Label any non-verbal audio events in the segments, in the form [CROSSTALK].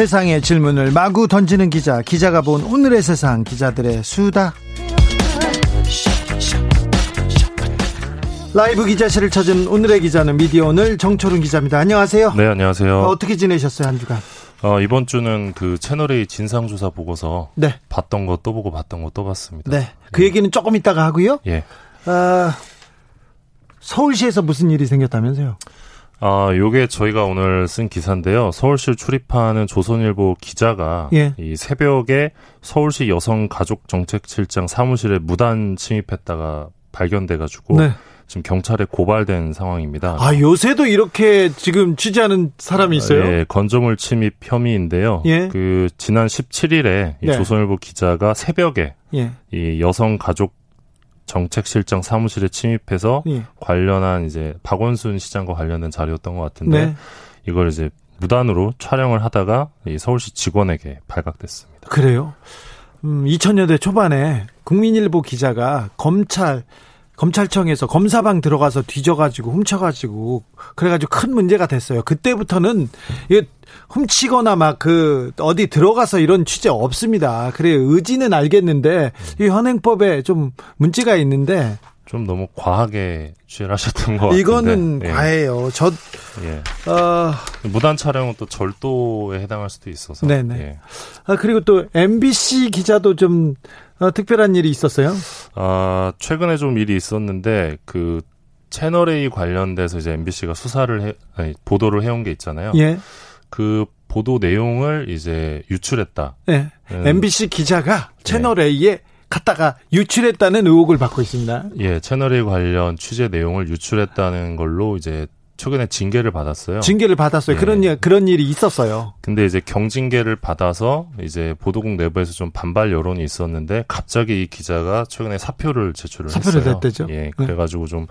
세상의 질문을 마구 던지는 기자, 기자가 본 오늘의 세상, 기자들의 수다. 라이브 기자실을 찾은 오늘의 기자는 미디어 오늘 정초른 기자입니다. 안녕하세요. 네, 안녕하세요. 어, 떻게 지내셨어요, 한 주간? 어, 이번 주는 그 채널A 진상조사 보고서 네. 봤던 거 또 보고 봤던 거 또 봤습니다. 네. 그 예. 얘기는 조금 이따가 하고요. 예. 아, 서울시에서 무슨 일이 생겼다면서요? 아, 요게 저희가 오늘 쓴 기사인데요. 서울시 출입하는 조선일보 기자가 예. 이 새벽에 서울시 여성가족정책실장 사무실에 무단 침입했다가 발견돼가지고 네. 지금 경찰에 고발된 상황입니다. 아, 요새도 이렇게 지금 취재하는 사람이 있어요? 예, 건조물 침입 혐의인데요. 예. 그 지난 17일에 이 네. 조선일보 기자가 새벽에 예. 이 여성 가족 정책실장 사무실에 침입해서 예. 관련한 이제 박원순 시장과 관련된 자료였던 것 같은데 네. 이걸 이제 무단으로 촬영을 하다가 이 서울시 직원에게 발각됐습니다. 그래요. 음, 2000년대 초반에 국민일보 기자가 검찰 검찰청에서 검사방 들어가서 뒤져가지고 훔쳐가지고 그래가지고 큰 문제가 됐어요. 그때부터는 이거 훔치거나 막 그 어디 들어가서 이런 취재 없습니다. 그래 의지는 알겠는데 이 현행법에 좀 문제가 있는데 좀 너무 과하게 취재를 하셨던 것 같은데 이거는 예, 과해요. 저 예. 어, 무단 촬영은 또 절도에 해당할 수도 있어서 네네. 예. 아, 그리고 또 MBC 기자도 좀 어, 특별한 일이 있었어요. 아, 최근에 좀 일이 있었는데 그 채널 A 관련돼서 이제 MBC가 수사를 해 아니, 보도를 해온 게 있잖아요. 예, 그 보도 내용을 이제 유출했다. 예. 음. MBC 기자가 네. 채널 A에 갔다가 유출했다는 의혹을 받고 있습니다. 예, 채널A 관련 취재 내용을 유출했다는 걸로 이제 최근에 징계를 받았어요. 징계를 받았어요. 네. 그런 일, 그런 일이 있었어요. 근데 이제 경징계를 받아서 이제 보도국 내부에서 좀 반발 여론이 있었는데 갑자기 이 기자가 최근에 사표를 제출을 사표를 했어요. 냈대죠. 예, 네. 그래가지고 좀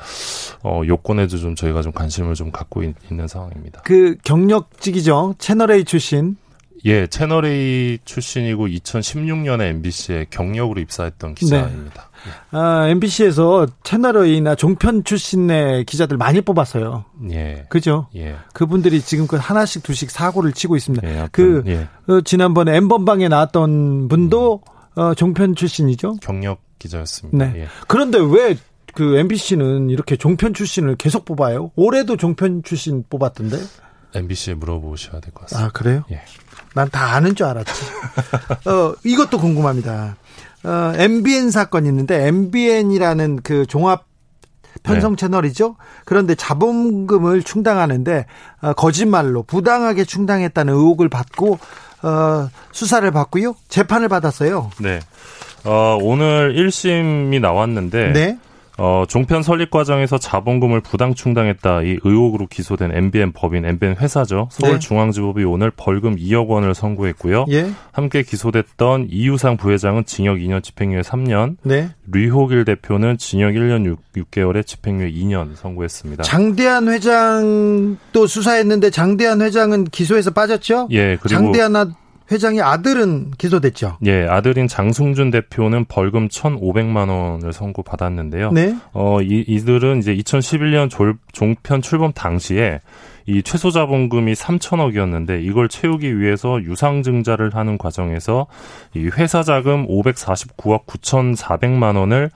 어, 요건에도 좀 저희가 좀 관심을 좀 갖고 있, 는 상황입니다. 그 경력직이죠. 채널 A 출신. 예, 채널A 출신이고 2016년에 MBC에 경력으로 입사했던 기자입니다. 아, MBC에서 채널 A나 종편 출신의 기자들 많이 뽑았어요. 예, 그죠? 예, 그분들이 지금껏 하나씩 두씩 사고를 치고 있습니다. 예, 그 예, 어, 지난번에 엠번방에 나왔던 분도 어, 종편 출신이죠. 경력 기자였습니다. 네. 예. 그런데 왜 그 MBC는 이렇게 종편 출신을 계속 뽑아요? 올해도 종편 출신 뽑았던데? MBC에 물어보셔야 될 것 같습니다. 아, 그래요? 예. 난 다 아는 줄 알았지. [LAUGHS] 어, 이것도 궁금합니다. 어, MBN 사건이 있는데, MBN이라는 그 종합 편성 네. 채널이죠. 그런데 자본금을 충당하는데, 어, 거짓말로 부당하게 충당했다는 의혹을 받고, 어, 수사를 받고요. 재판을 받았어요. 네. 어, 오늘 1심이 나왔는데 네. 어, 종편 설립 과정에서 자본금을 부당 충당했다 이 의혹으로 기소된 MBN 법인 MBN 회사죠. 네. 서울중앙지법이 오늘 벌금 2억 원을 선고했고요. 예. 함께 기소됐던 이유상 부회장은 징역 2년 집행유예 3년, 네. 류호길 대표는 징역 1년 6, 개월에 집행유예 2년 선고했습니다. 장대한 회장도 수사했는데, 장대한 회장은 기소에서 빠졌죠? 예, 그리고 장대한 회장의 아들은 기소됐죠. 예, 아들인 장승준 대표는 벌금 1,500만 원을 선고받았는데요. 네. 어, 이, 이들은 이제 2011년 졸, 종편 출범 당시에 이 최소 자본금이 3천억이었는데 이걸 채우기 위해서 유상증자를 하는 과정에서 이 회사 자금 549억 9,400만 원을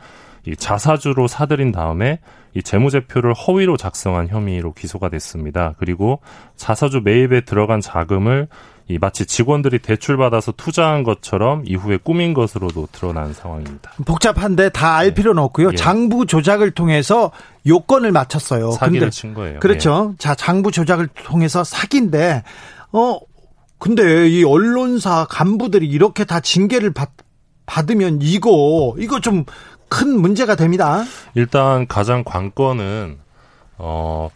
이 자사주로 사들인 다음에 이 재무제표를 허위로 작성한 혐의로 기소가 됐습니다. 그리고 자사주 매입에 들어간 자금을 이 마치 직원들이 대출받아서 투자한 것처럼 이후에 꾸민 것으로도 드러난 상황입니다. 복잡한데 다 알 필요는 없고요. 예. 장부 조작을 통해서 요건을 맞췄어요. 사기를 근데 친 거예요. 그렇죠. 자, 장부 조작을 통해서 사기인데 어 근데 이 언론사 간부들이 이렇게 다 징계를 받, 받으면 이거 이거 좀 큰 문제가 됩니다. 일단 가장 관건은 어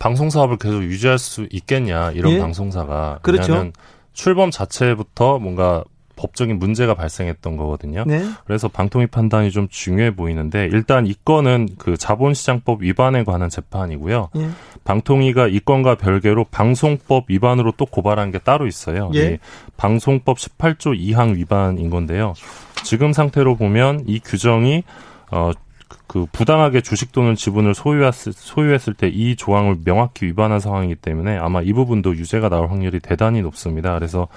방송 사업을 계속 유지할 수 있겠냐 이런 예. 방송사가 그렇죠. 출범 자체부터 뭔가 법적인 문제가 발생했던 거거든요. 네. 그래서 방통위 판단이 좀 중요해 보이는데 일단 이 건은 그 자본시장법 위반에 관한 재판이고요. 예. 방통위가 이 건과 별개로 방송법 위반으로 또 고발한 게 따로 있어요. 예. 이 방송법 18조 2항 위반인 건데요. 지금 상태로 보면 이 규정이 어, 그 부당하게 주식 또는 지분을 소유했을, 소유했을 때 이 조항을 명확히 위반한 상황이기 때문에 아마 이 부분도 유죄가 나올 확률이 대단히 높습니다. 그래서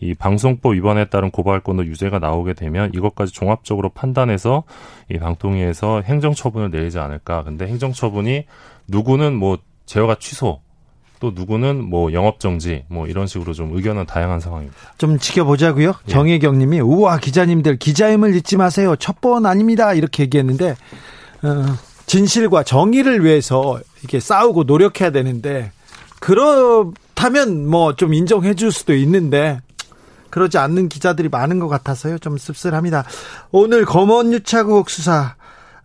이 방송법 위반에 따른 고발권도 유죄가 나오게 되면 이것까지 종합적으로 판단해서 이 방통위에서 행정처분을 내리지 않을까. 근데 행정처분이 누구는 뭐 제어가 취소, 또 누구는 뭐 영업 정지, 뭐 이런 식으로 좀 의견은 다양한 상황입니다. 좀 지켜보자고요. 예. 정혜경 님이 우와 기자님들 기자임을 잊지 마세요. 첩보원 아닙니다. 이렇게 얘기했는데 어, 진실과 정의를 위해서 이렇게 싸우고 노력해야 되는데 그렇다면 뭐 좀 인정해 줄 수도 있는데 그러지 않는 기자들이 많은 것 같아서요. 좀 씁쓸합니다. 오늘 검언유착국 수사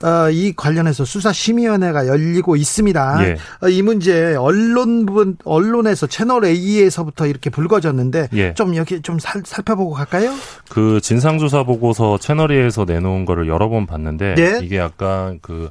어, 이 관련해서 수사심의위원회가 열리고 있습니다. 예. 어, 이 문제 언론 부분 언론에서 채널 A에서부터 이렇게 불거졌는데 예. 좀 여기 좀 살, 살펴보고 갈까요? 그 진상조사 보고서 채널A에서 내놓은 거를 여러 번 봤는데 네. 이게 약간 그,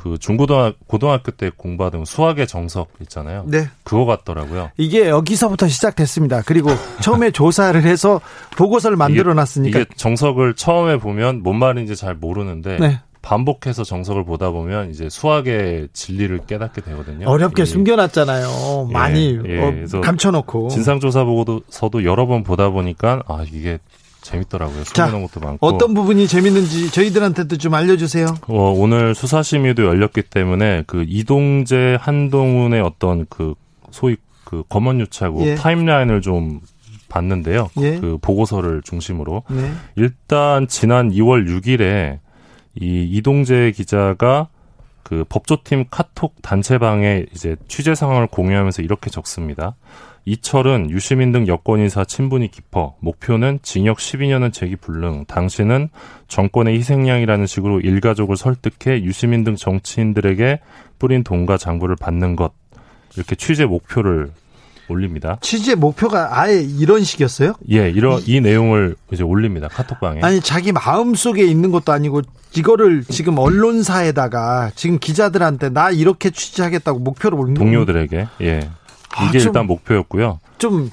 그 중고등학, 고등학교 때 공부하던 수학의 정석 있잖아요. 네. 그거 같더라고요. 이게 여기서부터 시작됐습니다. 그리고 처음에 [LAUGHS] 조사를 해서 보고서를 만들어 놨으니까 이게 정석을 처음에 보면 뭔 말인지 잘 모르는데 네. 반복해서 정석을 보다 보면 이제 수학의 진리를 깨닫게 되거든요. 어렵게 이 숨겨놨잖아요. 예, 많이 예, 어, 그래서 감춰놓고. 진상조사 보고서도 여러 번 보다 보니까 아 이게 재밌더라고요. 자, 숨겨놓은 것도 많고. 어떤 부분이 재밌는지 저희들한테도 좀 알려주세요. 어, 오늘 수사심의도 열렸기 때문에 그 이동재 한동훈의 어떤 그 소위 그 검언유착국 예. 타임라인을 좀 봤는데요. 예. 그 보고서를 중심으로 네. 일단 지난 2월 6일에 이 이동재 기자가 그 법조팀 카톡 단체방에 이제 취재 상황을 공유하면서 이렇게 적습니다. 이철은 유시민 등 여권 인사 친분이 깊어 목표는 징역 12년은 재기 불능. 당신은 정권의 희생양이라는 식으로 일가족을 설득해 유시민 등 정치인들에게 뿌린 돈과 장부를 받는 것. 이렇게 취재 목표를 올립니다. 취재 목표가 아예 이런 식이었어요? 예, 이런 이 내용을 이제 올립니다. 카톡방에. 아니 자기 마음 속에 있는 것도 아니고 이거를 지금 언론사에다가 지금 기자들한테 나 이렇게 취재하겠다고 목표를 올린 동료들에게 예 아, 이게 좀- 일단 목표였고요. 좀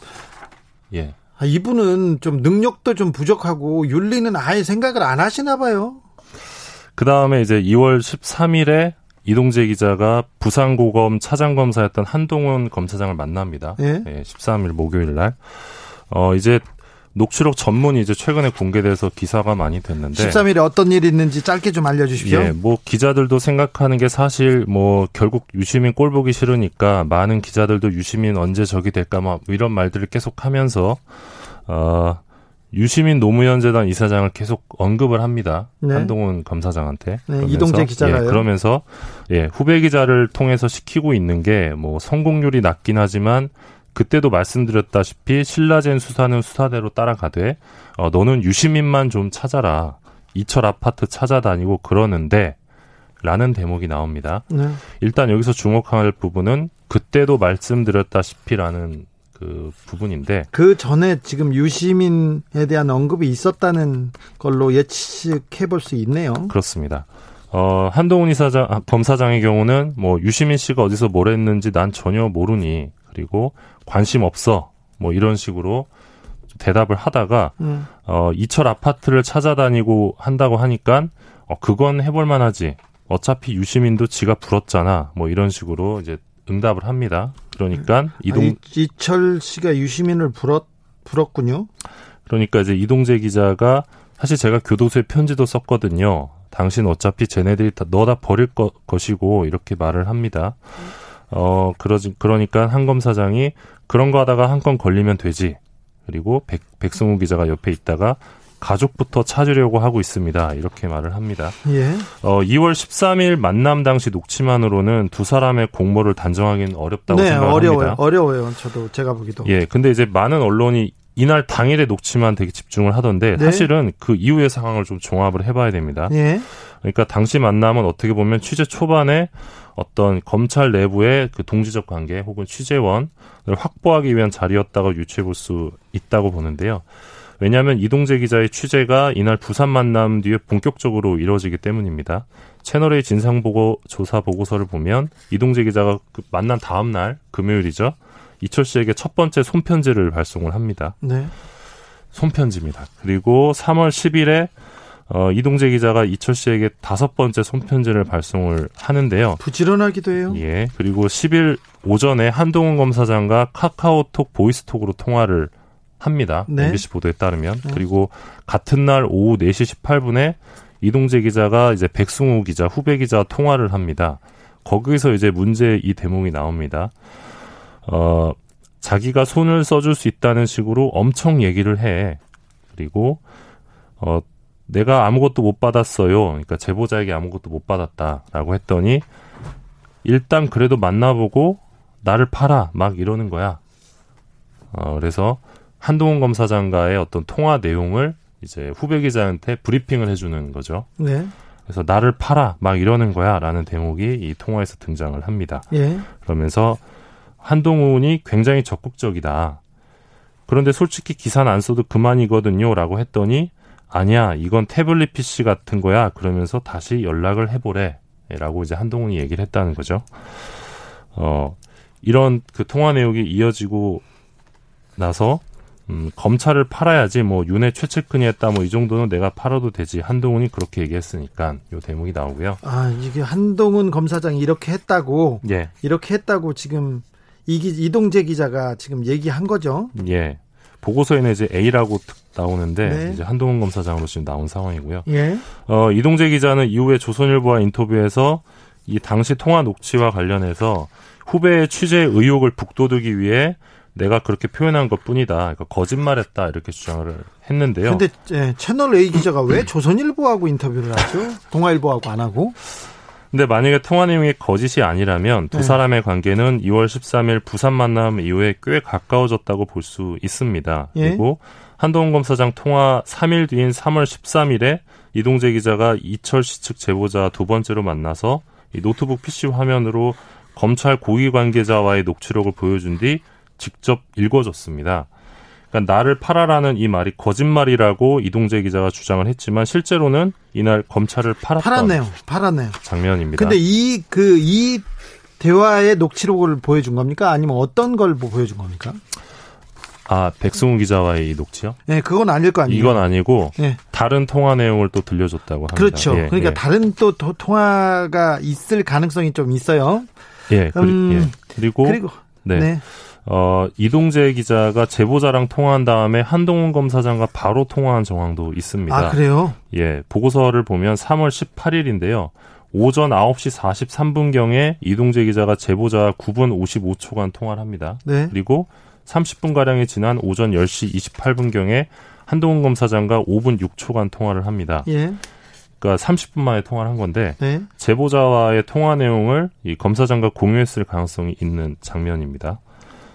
예 아, 이분은 좀 능력도 좀 부족하고 윤리는 아예 생각을 안 하시나 봐요. 그 다음에 이제 2월 13일에 이동재 기자가 부산고검 차장검사였던 한동훈 검사장을 만납니다. 예. 13일 목요일 날. 어 이제 녹취록 전문이 이제 최근에 공개돼서 기사가 많이 됐는데 13일에 어떤 일이 있는지 짧게 좀 알려 주십시오. 예, 뭐 기자들도 생각하는 게 사실 뭐 결국 유시민 꼴 보기 싫으니까 많은 기자들도 유시민 언제 적이 될까 막 이런 말들을 계속 하면서 어 유시민 노무현 재단 이사장을 계속 언급을 합니다. 네. 한동훈 검사장한테. 네, 이동재 기자가요. 예, 그러면서 예, 후배 기자를 통해서 시키고 있는 게 뭐 성공률이 낮긴 하지만 그때도 말씀드렸다시피 신라젠 수사는 수사대로 따라가되 어, 너는 유시민만 좀 찾아라. 이철 아파트 찾아다니고 그러는데 라는 대목이 나옵니다. 네. 일단 여기서 주목할 부분은 그때도 말씀드렸다시피라는 그 부분인데 그 전에 지금 유시민에 대한 언급이 있었다는 걸로 예측해 볼 수 있네요. 그렇습니다. 어, 한동훈 이사장, 아, 검사장의 경우는 뭐 유시민 씨가 어디서 뭘 했는지 난 전혀 모르니 그리고 관심 없어 뭐 이런 식으로 대답을 하다가 음. 어, 이철 아파트를 찾아다니고 한다고 하니까 어, 그건 해볼 만하지. 어차피 유시민도 지가 불었잖아. 뭐 이런 식으로 이제 응답을 합니다. 그러니까 이동 아, 이, 이철 씨가 유시민을 불었 불었군요. 그러니까 이제 이동재 기자가 사실 제가 교도소에 편지도 썼거든요. 당신 어차피 쟤네들이 다 너다 버릴 거, 것이고 이렇게 말을 합니다. 어 그러지 그러니까 한 검사장이 그런 거 하다가 한 건 걸리면 되지. 그리고 백, 백승우 기자가 옆에 있다가 가족부터 찾으려고 하고 있습니다. 이렇게 말을 합니다. 예. 어 2월 13일 만남 당시 녹취만으로는 두 사람의 공모를 단정하기는 어렵다고 네, 생각합니다. 어려워요. 어려워요. 저도 제가 보기도. 예, 근데 이제 많은 언론이 이날 당일의 녹취만 되게 집중을 하던데 네. 사실은 그 이후의 상황을 좀 종합을 해봐야 됩니다. 예. 그러니까 당시 만남은 어떻게 보면 취재 초반에 어떤 검찰 내부의 그 동지적 관계 혹은 취재원을 확보하기 위한 자리였다고 유추해 볼 수 있다고 보는데요. 왜냐하면 이동재 기자의 취재가 이날 부산 만남 뒤에 본격적으로 이루어지기 때문입니다. 채널A 진상보고 조사 보고서를 보면 이동재 기자가 그 만난 다음 날 금요일이죠. 이철 씨에게 첫 번째 손편지를 발송을 합니다. 네. 손편지입니다. 그리고 3월 10일에 어, 이동재 기자가 이철 씨에게 다섯 번째 손편지를 발송을 하는데요. 부지런하기도 해요. 예. 그리고 10일 오전에 한동훈 검사장과 카카오톡 보이스톡으로 통화를 합니다. 네. MBC 보도에 따르면. 네. 그리고 같은 날 오후 4시 18분에 이동재 기자가 이제 백승우 기자, 후배 기자 통화를 합니다. 거기서 이제 문제 이 대목이 나옵니다. 어, 자기가 손을 써줄 수 있다는 식으로 엄청 얘기를 해. 그리고, 어, 내가 아무것도 못 받았어요. 그러니까 제보자에게 아무것도 못 받았다라고 했더니 일단 그래도 만나보고 나를 팔아 막 이러는 거야. 어, 그래서 한동훈 검사장과의 어떤 통화 내용을 이제 후배 기자한테 브리핑을 해주는 거죠. 네. 그래서 나를 팔아 막 이러는 거야라는 대목이 이 통화에서 등장을 합니다. 예. 그러면서 한동훈이 굉장히 적극적이다. 그런데 솔직히 기사는 안 써도 그만이거든요라고 했더니 아니야 이건 태블릿 PC 같은 거야 그러면서 다시 연락을 해보래 라고 이제 한동훈이 얘기를 했다는 거죠. 어 이런 그 통화 내용이 이어지고 나서 음, 검찰을 팔아야지 뭐 윤회 최측근이 했다 뭐 이 정도는 내가 팔아도 되지 한동훈이 그렇게 얘기했으니까 요 대목이 나오고요. 아, 이게 한동훈 검사장이 이렇게 했다고, 예, 이렇게 했다고 지금 이기, 이동재 기자가 지금 얘기한 거죠. 예. 보고서에는 이제 A라고 특 나오는데 네. 이제 한동훈 검사장으로 지금 나온 상황이고요. 예. 어, 이동재 기자는 이후에 조선일보와 인터뷰에서 이 당시 통화 녹취와 관련해서 후배의 취재 의혹을 북돋우기 위해 내가 그렇게 표현한 것 뿐이다. 그러니까 거짓말했다. 이렇게 주장을 했는데요. 근데 예, 채널 A 기자가 왜 조선일보하고 인터뷰를 하죠? 동아일보하고 안 하고? 근데 만약에 통화 내용이 거짓이 아니라면 두 네. 사람의 관계는 2월 13일 부산 만남 이후에 꽤 가까워졌다고 볼 수 있습니다. 예. 그리고 한동훈 검사장 통화 3일 뒤인 3월 13일에 이동재 기자가 이철 씨 측 제보자 두 번째로 만나서 이 노트북 PC 화면으로 검찰 고위 관계자와의 녹취록을 보여준 뒤 직접 읽어줬습니다. 그러니까 나를 팔아라는 이 말이 거짓말이라고 이동재 기자가 주장을 했지만 실제로는 이날 검찰을 팔았던 팔았네요. 팔았네요. 장면입니다. 근데 이, 그, 이 대화의 녹취록을 보여준 겁니까? 아니면 어떤 걸뭐 보여준 겁니까? 아 백승우 기자와의 이 녹취요? 네, 그건 아닐 거 아니에요. 이건 아니고 예. 다른 통화 내용을 또 들려줬다고 합니다. 그렇죠. 예, 그러니까 예. 다른 또 도- 통화가 있을 가능성이 좀 있어요. 예, 그리, 음, 예. 그리고, 그리고 네. 네. 어, 이동재 기자가 제보자랑 통화한 다음에 한동훈 검사장과 바로 통화한 정황도 있습니다. 아 그래요? 예, 보고서를 보면 3월 18일인데요. 오전 9시 43분경에 이동재 기자가 제보자와 9분 55초간 통화를 합니다. 네. 그리고 30분가량이 지난 오전 10시 28분경에 한동훈 검사장과 5분 6초간 통화를 합니다. 예. 그러니까 30분 만에 통화를 한 건데 네. 제보자와의 통화 내용을 이 검사장과 공유했을 가능성이 있는 장면입니다.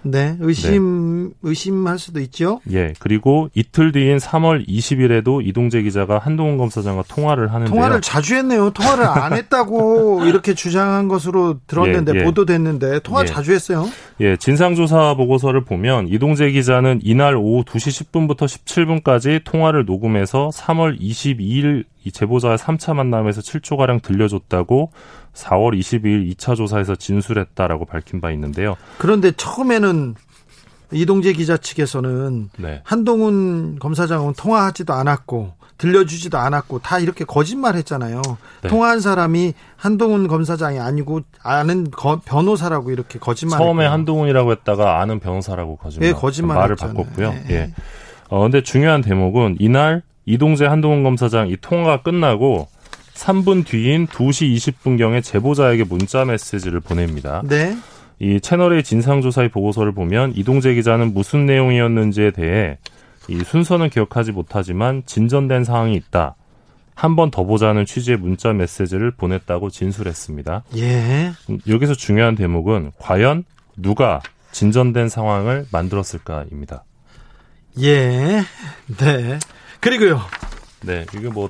네. 의심 의심할 수도 있죠. 예. 그리고 이틀 뒤인 3월 20일에도 이동재 기자가 한동훈 검사장과 통화를 하는데요. 통화를 자주 했네요. 통화를 안 [LAUGHS] 했다고 이렇게 주장한 것으로 들었는데 예, 예. 보도됐는데 통화 예. 자주 했어요. 예, 진상조사 보고서를 보면 이동재 기자는 이날 오후 2시 10분부터 17분까지 통화를 녹음해서 3월 22일 이 제보자의 3차 만남에서 7초 가량 들려줬다고 4월 22일 2차 조사에서 진술했다라고 밝힌 바 있는데요. 그런데 처음에는 이동재 기자 측에서는 네. 한동훈 검사장은 통화하지도 않았고 들려주지도 않았고 다 이렇게 거짓말 했잖아요. 네. 통화한 사람이 한동훈 검사장이 아니고 아는 거- 변호사라고 이렇게 거짓말. 처음에 한동훈이라고 했다가 아는 변호사라고 거짓말, 예, 거짓말 말을 했잖아요. 바꿨고요. 예, 예. 어, 근데 중요한 대목은 이날 이동재 한동훈 검사장 이 통화가 끝나고 3분 뒤인 2시 20분경에 제보자에게 문자 메시지를 보냅니다. 네. 이 채널의 진상조사의 보고서를 보면 이동재 기자는 무슨 내용이었는지에 대해 이 순서는 기억하지 못하지만 진전된 사항이 있다. 한 번 더 보자는 취지의 문자 메시지를 보냈다고 진술했습니다. 예. 음, 여기서 중요한 대목은 과연 누가 진전된 상황을 만들었을까입니다. 예. 네. 그리고요. 네, 이게 뭐,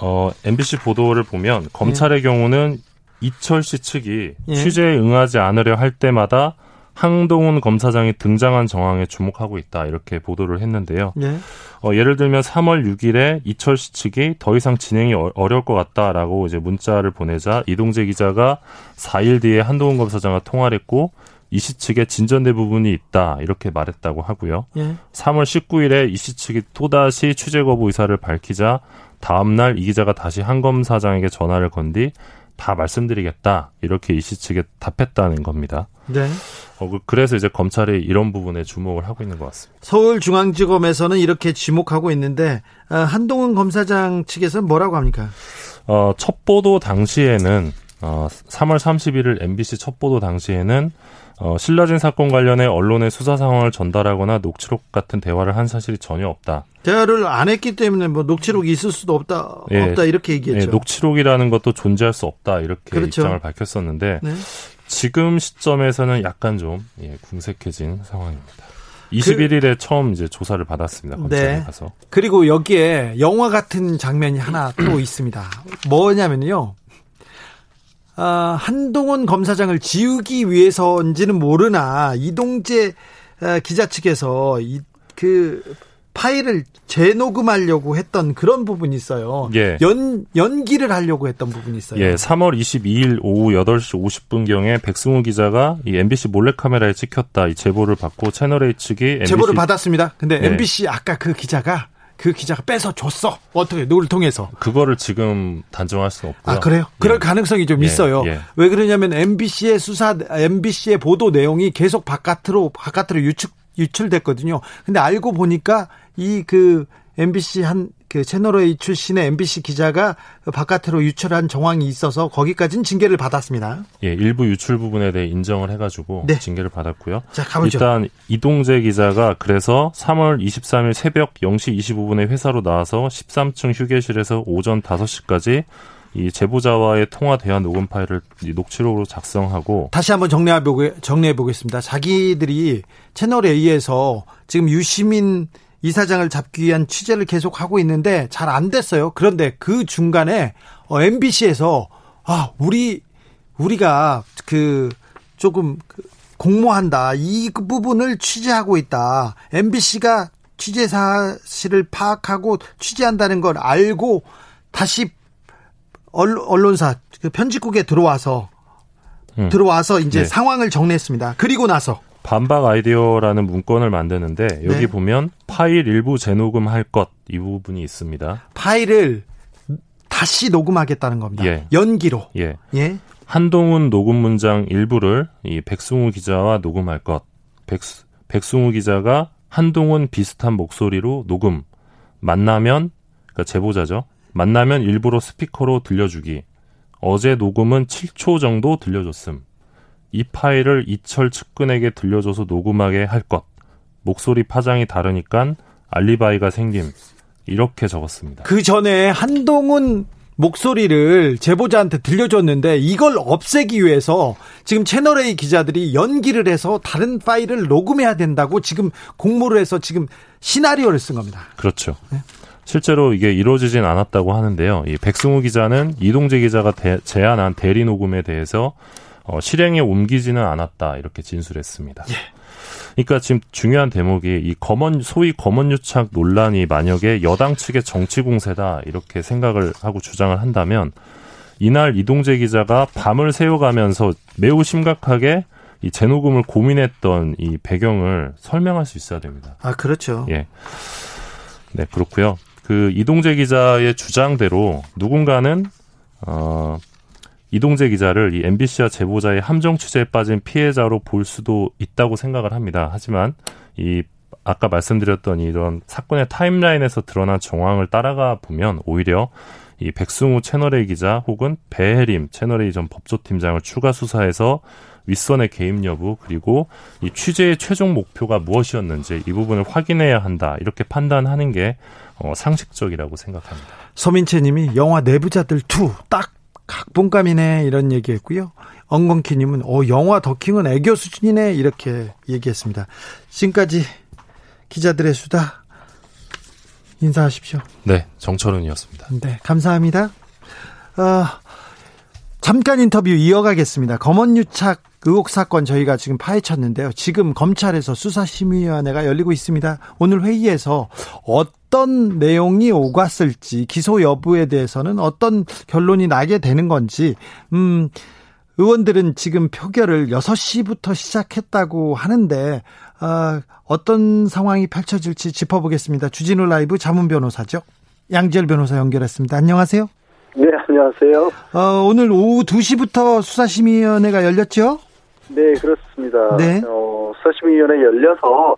어, MBC 보도를 보면 검찰의 경우는 이철 씨 측이 예. 취재에 응하지 않으려 할 때마다 항동훈 검사장이 등장한 정황에 주목하고 있다 이렇게 보도를 했는데요. 예. 어, 예를 들면 3월 6일에 이철 씨 측이 더 이상 진행이 어, 어려울 것 같다라고 이제 문자를 보내자 이동재 기자가 4일 뒤에 한동훈 검사장과 통화를 했고 이 씨 측에 진전된 부분이 있다 이렇게 말했다고 하고요. 예. 3월 19일에 이 씨 측이 또다시 취재 거부 의사를 밝히자 다음 날 이 기자가 다시 한 검사장에게 전화를 건 뒤 다 말씀드리겠다 이렇게 이 씨 측에 답했다는 겁니다. 네. 어, 그, 그래서 이제 검찰이 이런 부분에 주목을 하고 있는 것 같습니다. 서울중앙지검에서는 이렇게 지목하고 있는데 어, 한동훈 검사장 측에서는 뭐라고 합니까? 어, 첫 보도 당시에는 어, 3월 31일 MBC 첫 보도 당시에는 어, 신라진 사건 관련해 언론의 수사 상황을 전달하거나 녹취록 같은 대화를 한 사실이 전혀 없다. 대화를 안 했기 때문에 뭐 녹취록이 있을 수도 없다, 예, 없다 이렇게 얘기했죠. 예, 녹취록이라는 것도 존재할 수 없다 이렇게 그렇죠. 입장을 밝혔었는데 네. 지금 시점에서는 약간 좀 예, 궁색해진 상황입니다. 21일에 그, 처음 이제 조사를 받았습니다. 검찰에 네. 가서. 그리고 여기에 영화 같은 장면이 하나 또 있습니다. 뭐냐면요. 아, 한동훈 검사장을 지우기 위해서인지는 모르나 이동재 아, 기자 측에서 이, 그 파일을 재녹음하려고 했던 그런 부분이 있어요. 예. 연, 연기를 하려고 했던 부분이 있어요. 예, 3월 22일 오후 8시 50분경에 백승우 기자가 이 MBC 몰래카메라에 찍혔다 이 제보를 받고 채널A 측이 MBC 제보를 받았습니다. 근데 예. MBC 아까 그 기자가 그 기자가 뺏어 줬어. 어떻게 누구를 통해서? 그거를 지금 단정할 수는 없고요. 아 그래요? 그럴 예. 가능성이 좀 예. 있어요. 예. 왜 그러냐면 MBC의 수사, MBC의 보도 내용이 계속 바깥으로 바깥으로 유출 유출됐거든요. 근데 알고 보니까 이 그 MBC 한 그 채널A 출신의 MBC 기자가 바깥으로 유출한 정황이 있어서 거기까지는 징계를 받았습니다. 예, 일부 유출 부분에 대해 인정을 해가지고 네. 징계를 받았고요. 자, 가보죠. 일단 이동재 기자가 그래서 3월 23일 새벽 0시 25분에 회사로 나와서 13층 휴게실에서 오전 5시까지 이 제보자와의 통화 대화 녹음 파일을 녹취록으로 작성하고 다시 한번 정리해 보겠습니다. 자기들이 채널 A에서 지금 유시민 이사장을 잡기 위한 취재를 계속 하고 있는데 잘 안 됐어요. 그런데 그 중간에 어, MBC에서 아 우리 우리가 그 조금 그 공모한다 이 부분을 취재하고 있다. MBC가 취재 사실을 파악하고 취재한다는 걸 알고 다시 언론사 그 편집국에 들어와서 음. 들어와서 이제 네. 상황을 정리했습니다. 그리고 나서 반박 아이디어라는 문건을 만드는데 여기 네. 보면 파일 일부 재녹음할 것 이 부분이 있습니다. 파일을 다시 녹음하겠다는 겁니다. 예. 연기로. 예. 예. 한동훈 녹음 문장 일부를 이 백승우 기자와 녹음할 것. 백, 백승우 기자가 한동훈 비슷한 목소리로 녹음. 만나면 그러니까 제보자죠. 만나면 일부러 스피커로 들려주기. 어제 녹음은 7초 정도 들려줬음. 이 파일을 이철 측근에게 들려줘서 녹음하게 할 것. 목소리 파장이 다르니까 알리바이가 생김. 이렇게 적었습니다. 그 전에 한동훈 목소리를 제보자한테 들려줬는데 이걸 없애기 위해서 지금 채널A 기자들이 연기를 해서 다른 파일을 녹음해야 된다고 지금 공모를 해서 지금 시나리오를 쓴 겁니다. 그렇죠. 네. 실제로 이게 이루어지진 않았다고 하는데요. 이 백승우 기자는 이동재 기자가 대, 제안한 대리 녹음에 대해서 어, 실행에 옮기지는 않았다 이렇게 진술했습니다. 예. 그러니까 지금 중요한 대목이 이 검언 소위 검언 유착 논란이 만약에 여당 측의 정치 공세다 이렇게 생각을 하고 주장을 한다면 이날 이동재 기자가 밤을 새워가면서 매우 심각하게 이 재녹음을 고민했던 이 배경을 설명할 수 있어야 됩니다. 아 그렇죠. 예. 네 그렇고요. 그 이동재 기자의 주장대로 누군가는 어 이동재 기자를 이 MBC와 제보자의 함정 취재에 빠진 피해자로 볼 수도 있다고 생각을 합니다. 하지만 이 아까 말씀드렸던 이런 사건의 타임라인에서 드러난 정황을 따라가 보면 오히려 이 백승우 채널A 기자 혹은 배혜림 채널A 전 법조팀장을 추가 수사해서 윗선의 개입 여부 그리고 이 취재의 최종 목표가 무엇이었는지 이 부분을 확인해야 한다 이렇게 판단하는 게 어, 상식적이라고 생각합니다. 서민채님이 영화 내부자들 2 딱 각본감이네 이런 얘기했고요. 엉겅키님은 어 영화 더킹은 애교 수준이네 이렇게 얘기했습니다. 지금까지 기자들의 수다 인사하십시오. 네, 정철은이었습니다. 네, 감사합니다. 어, 잠깐 인터뷰 이어가겠습니다. 검언유착 의혹 사건 저희가 지금 파헤쳤는데요. 지금 검찰에서 수사심의위원회가 열리고 있습니다. 오늘 회의에서 어떤 내용이 오갔을지 기소 여부에 대해서는 어떤 결론이 나게 되는 건지 음 의원들은 지금 표결을 6시부터 시작했다고 하는데 어, 어떤 상황이 펼쳐질지 짚어보겠습니다. 주진우 라이브 자문 변호사죠. 양지열 변호사 연결했습니다. 안녕하세요. 네, 안녕하세요. 어, 오늘 오후 2시부터 수사심의위원회가 열렸죠? 네, 그렇습니다. 네. 어, 수사심의위원회 열려서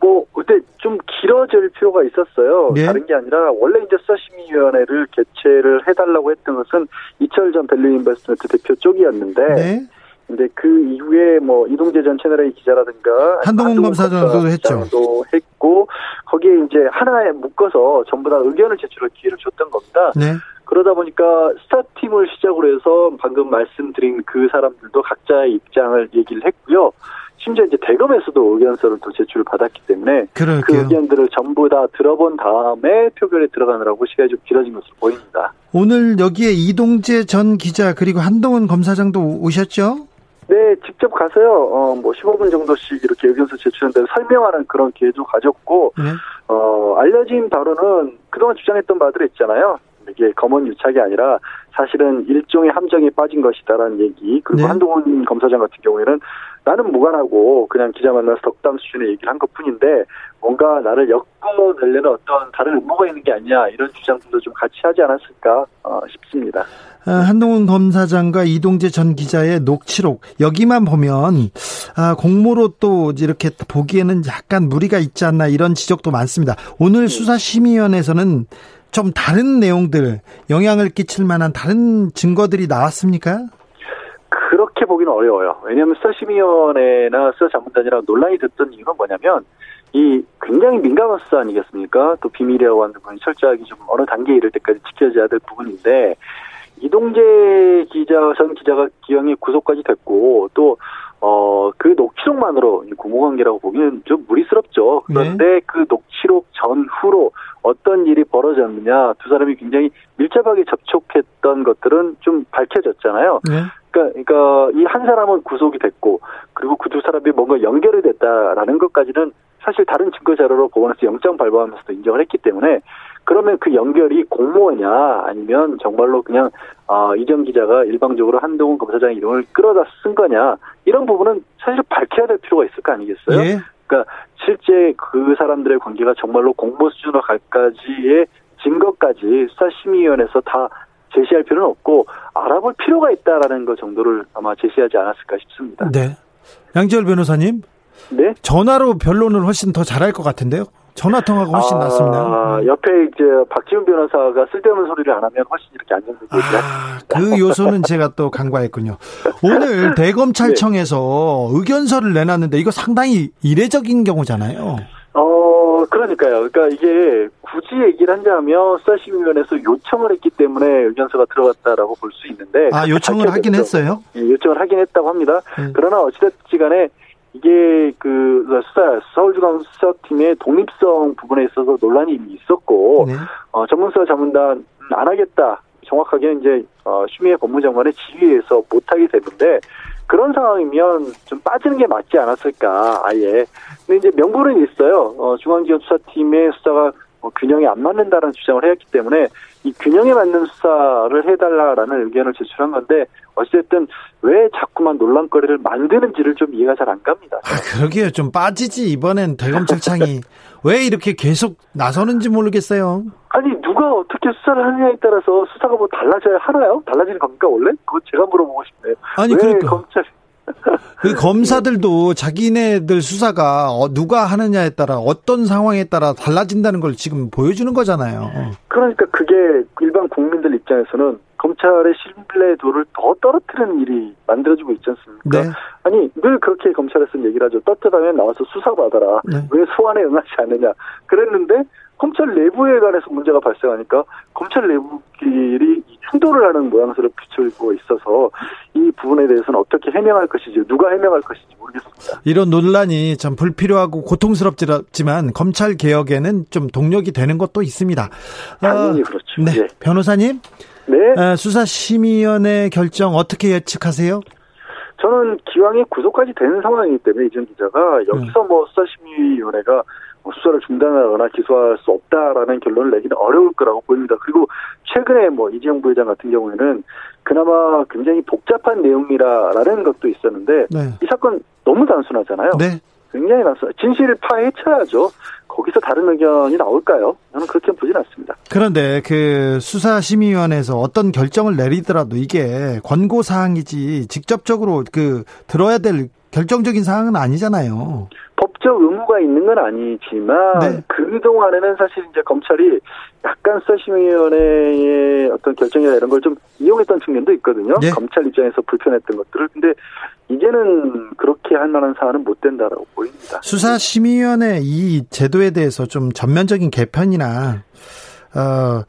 뭐 그때 좀 길어질 필요가 있었어요. 네. 다른 게 아니라 원래 이제 수사심의위원회를 개최를 해달라고 했던 것은 이철 전 밸류 인베스트먼트 대표 쪽이었는데, 네. 근데 그 이후에 뭐 이동재 전 채널A 기자라든가 한동훈 검사장도 했죠. 했고 거기에 이제 하나에 묶어서 전부 다 의견을 제출할 기회를 줬던 겁니다. 네. 그러다 보니까 스타팀을 시작으로 해서 방금 말씀드린 그 사람들도 각자의 입장을 얘기를 했고요. 심지어 이제 대검에서도 의견서를 또 제출을 받았기 때문에 그 그럴게요. 의견들을 전부 다 들어본 다음에 표결에 들어가느라고 시간이 좀 길어진 것으로 보입니다. 오늘 여기에 이동재 전 기자 그리고 한동훈 검사장도 오셨죠? 네, 직접 가서요, 어, 뭐 15분 정도씩 이렇게 의견서 제출한다고 설명하는 그런 기회도 가졌고, 네. 어, 알려진 바로는 그동안 주장했던 바들 있잖아요. 이게 검언 유착이 아니라 사실은 일종의 함정에 빠진 것이다라는 얘기. 그리고 네. 한동훈 검사장 같은 경우에는 나는 무관하고 그냥 기자 만나서 덕담 수준의 얘기를 한 것 뿐인데 뭔가 나를 엮어내려는 어떤 다른 음모가 있는 게 아니냐 이런 주장들도 좀 같이 하지 않았을까 어, 싶습니다. 아, 한동훈 검사장과 이동재 전 기자의 녹취록 여기만 보면 아, 공모로 또 이렇게 보기에는 약간 무리가 있지 않나 이런 지적도 많습니다. 오늘 수사심의위원회에서는 좀 다른 내용들 영향을 끼칠 만한 다른 증거들이 나왔습니까? 그렇게 보기는 어려워요. 왜냐하면 수사심의위원회나 수사자문단이랑 논란이 됐던 이유는 뭐냐면 이 굉장히 민감한 수사 아니겠습니까? 또 비밀이라고 하는 부분이 철저하게 좀 어느 단계에 이를 때까지 지켜져야 될 부분인데 이동재 기자 전 기자가 기왕에 구속까지 됐고 또 어, 그 녹취록만으로 이 고모 관계라고 보기는 좀 무리스럽죠. 그런데 그 녹취록 전후로 어떤 벌어졌느냐, 두 사람이 굉장히 밀접하게 접촉했던 것들은 좀 밝혀졌잖아요. 네. 그러니까, 그러니까 이 한 사람은 구속이 됐고, 그리고 그 두 사람이 뭔가 연결이 됐다라는 것까지는 사실 다른 증거 자료로 법원에서 영장 발부하면서도 인정을 했기 때문에 그러면 그 연결이 공모냐 아니면 정말로 그냥 어, 이정 기자가 일방적으로 한동훈 검사장 이름을 끌어다 쓴 거냐 이런 부분은 사실 밝혀야 될 필요가 있을 거 아니겠어요? 예. 그러니까 실제 그 사람들의 관계가 정말로 공모 수준으로 갈까지의 증거까지 수사심의위원회에서 다 제시할 필요는 없고 알아볼 필요가 있다라는 것 정도를 아마 제시하지 않았을까 싶습니다. 네. 양지열 변호사님 네. 전화로 변론을 훨씬 더 잘할 것 같은데요. 전화 통화가 훨씬 낫습니다. 아, 옆에 이제 박지훈 변호사가 쓸데없는 소리를 안 하면 훨씬 이렇게 얘기할 아, 그 요소는 제가 또 간과했군요. 오늘 [LAUGHS] 대검찰청에서 의견서를 내놨는데 이거 상당히 이례적인 경우잖아요. 어, 그러니까요. 그러니까 이게 굳이 얘기를 한다면 수사심의위원회에서 요청을 했기 때문에 의견서가 들어갔다라고 볼 수 있는데. 아, 요청을 하긴 했어요? 예, 요청을 하긴 했다고 합니다. 음. 그러나 어찌됐지 간에 이게 그 수사, 서울중앙 수사팀의 독립성 부분에 있어서 논란이 이미 있었고, 네. 어, 전문수사 자문단 안 하겠다. 정확하게 이제 어, 추미애 법무장관의 지휘에서 못하게 됐는데 그런 상황이면 좀 빠지는 게 맞지 않았을까 아예. 근데 이제 명분은 있어요. 어, 중앙지검 수사팀의 수사가 어, 균형이 안 맞는다는 주장을 해왔기 때문에 이 균형에 맞는 수사를 해달라라는 의견을 제출한 건데 어쨌든 왜 자꾸만 논란거리를 만드는지를 좀 이해가 잘 안 갑니다. 아, 그러게요. 좀 빠지지. 이번엔 대검찰청이 왜 이렇게 계속 나서는지 모르겠어요. 아니 누가 어떻게 수사를 하느냐에 따라서 수사가 뭐 달라져야 하나요? 달라지는 겁니까 원래? 그거 제가 물어보고 싶네요. 아니, 왜 그러니까. 검찰 그 검사들도 자기네들 수사가 어, 누가 하느냐에 따라 어떤 상황에 따라 달라진다는 걸 지금 보여주는 거잖아요. 그러니까 그게 일반 국민들 입장에서는 검찰의 신뢰도를 더 떨어뜨리는 일이 만들어지고 있지 않습니까? 네. 아니 늘 그렇게 검찰에서는 얘기를 하죠. 떳떳하면 나와서 수사받아라. 네. 왜 소환에 응하지 않느냐. 그랬는데 검찰 내부에 관해서 문제가 발생하니까 검찰 내부끼리 충돌을 하는 모양새를 비추고 있어서 이 부분에 대해서는 어떻게 해명할 것인지 누가 해명할 것인지 모르겠습니다. 이런 논란이 참 불필요하고 고통스럽지만 검찰 개혁에는 좀 동력이 되는 것도 있습니다. 당연히 그렇죠. 네. 예. 변호사님. 네. 수사심의위원회 결정 어떻게 예측하세요? 저는 기왕에 구속까지 되는 상황이기 때문에 이전 기자가 여기서 뭐 수사심의위원회가 뭐 수사를 중단하거나 기소할 수 없다라는 결론을 내기는 어려울 거라고 보입니다. 그리고 최근에 뭐 이재용 부회장 같은 경우에는 그나마 굉장히 복잡한 내용이라라는 것도 있었는데 네. 이 사건 너무 단순하잖아요. 네. 굉장히 단순. 진실을 파헤쳐야죠. 거기서 다른 의견이 나올까요? 저는 그렇게 보진 않습니다. 그런데 그 수사심의위원회에서 어떤 결정을 내리더라도 이게 권고 사항이지 직접적으로 그 들어야 될 결정적인 사항은 아니잖아요. 법적 의무가 있는 건 아니지만 네. 그 동안에는 사실 이제 검찰이 약간 수사심의위원회의 어떤 결정이나 이런 걸 좀 이용했던 측면도 있거든요. 네. 검찰 입장에서 불편했던 것들을. 근데 이제는 그렇게 할 만한 사안은 못 된다라고 보입니다. 수사심의위원회 이 제도에 대해서 좀 전면적인 개편이나 어,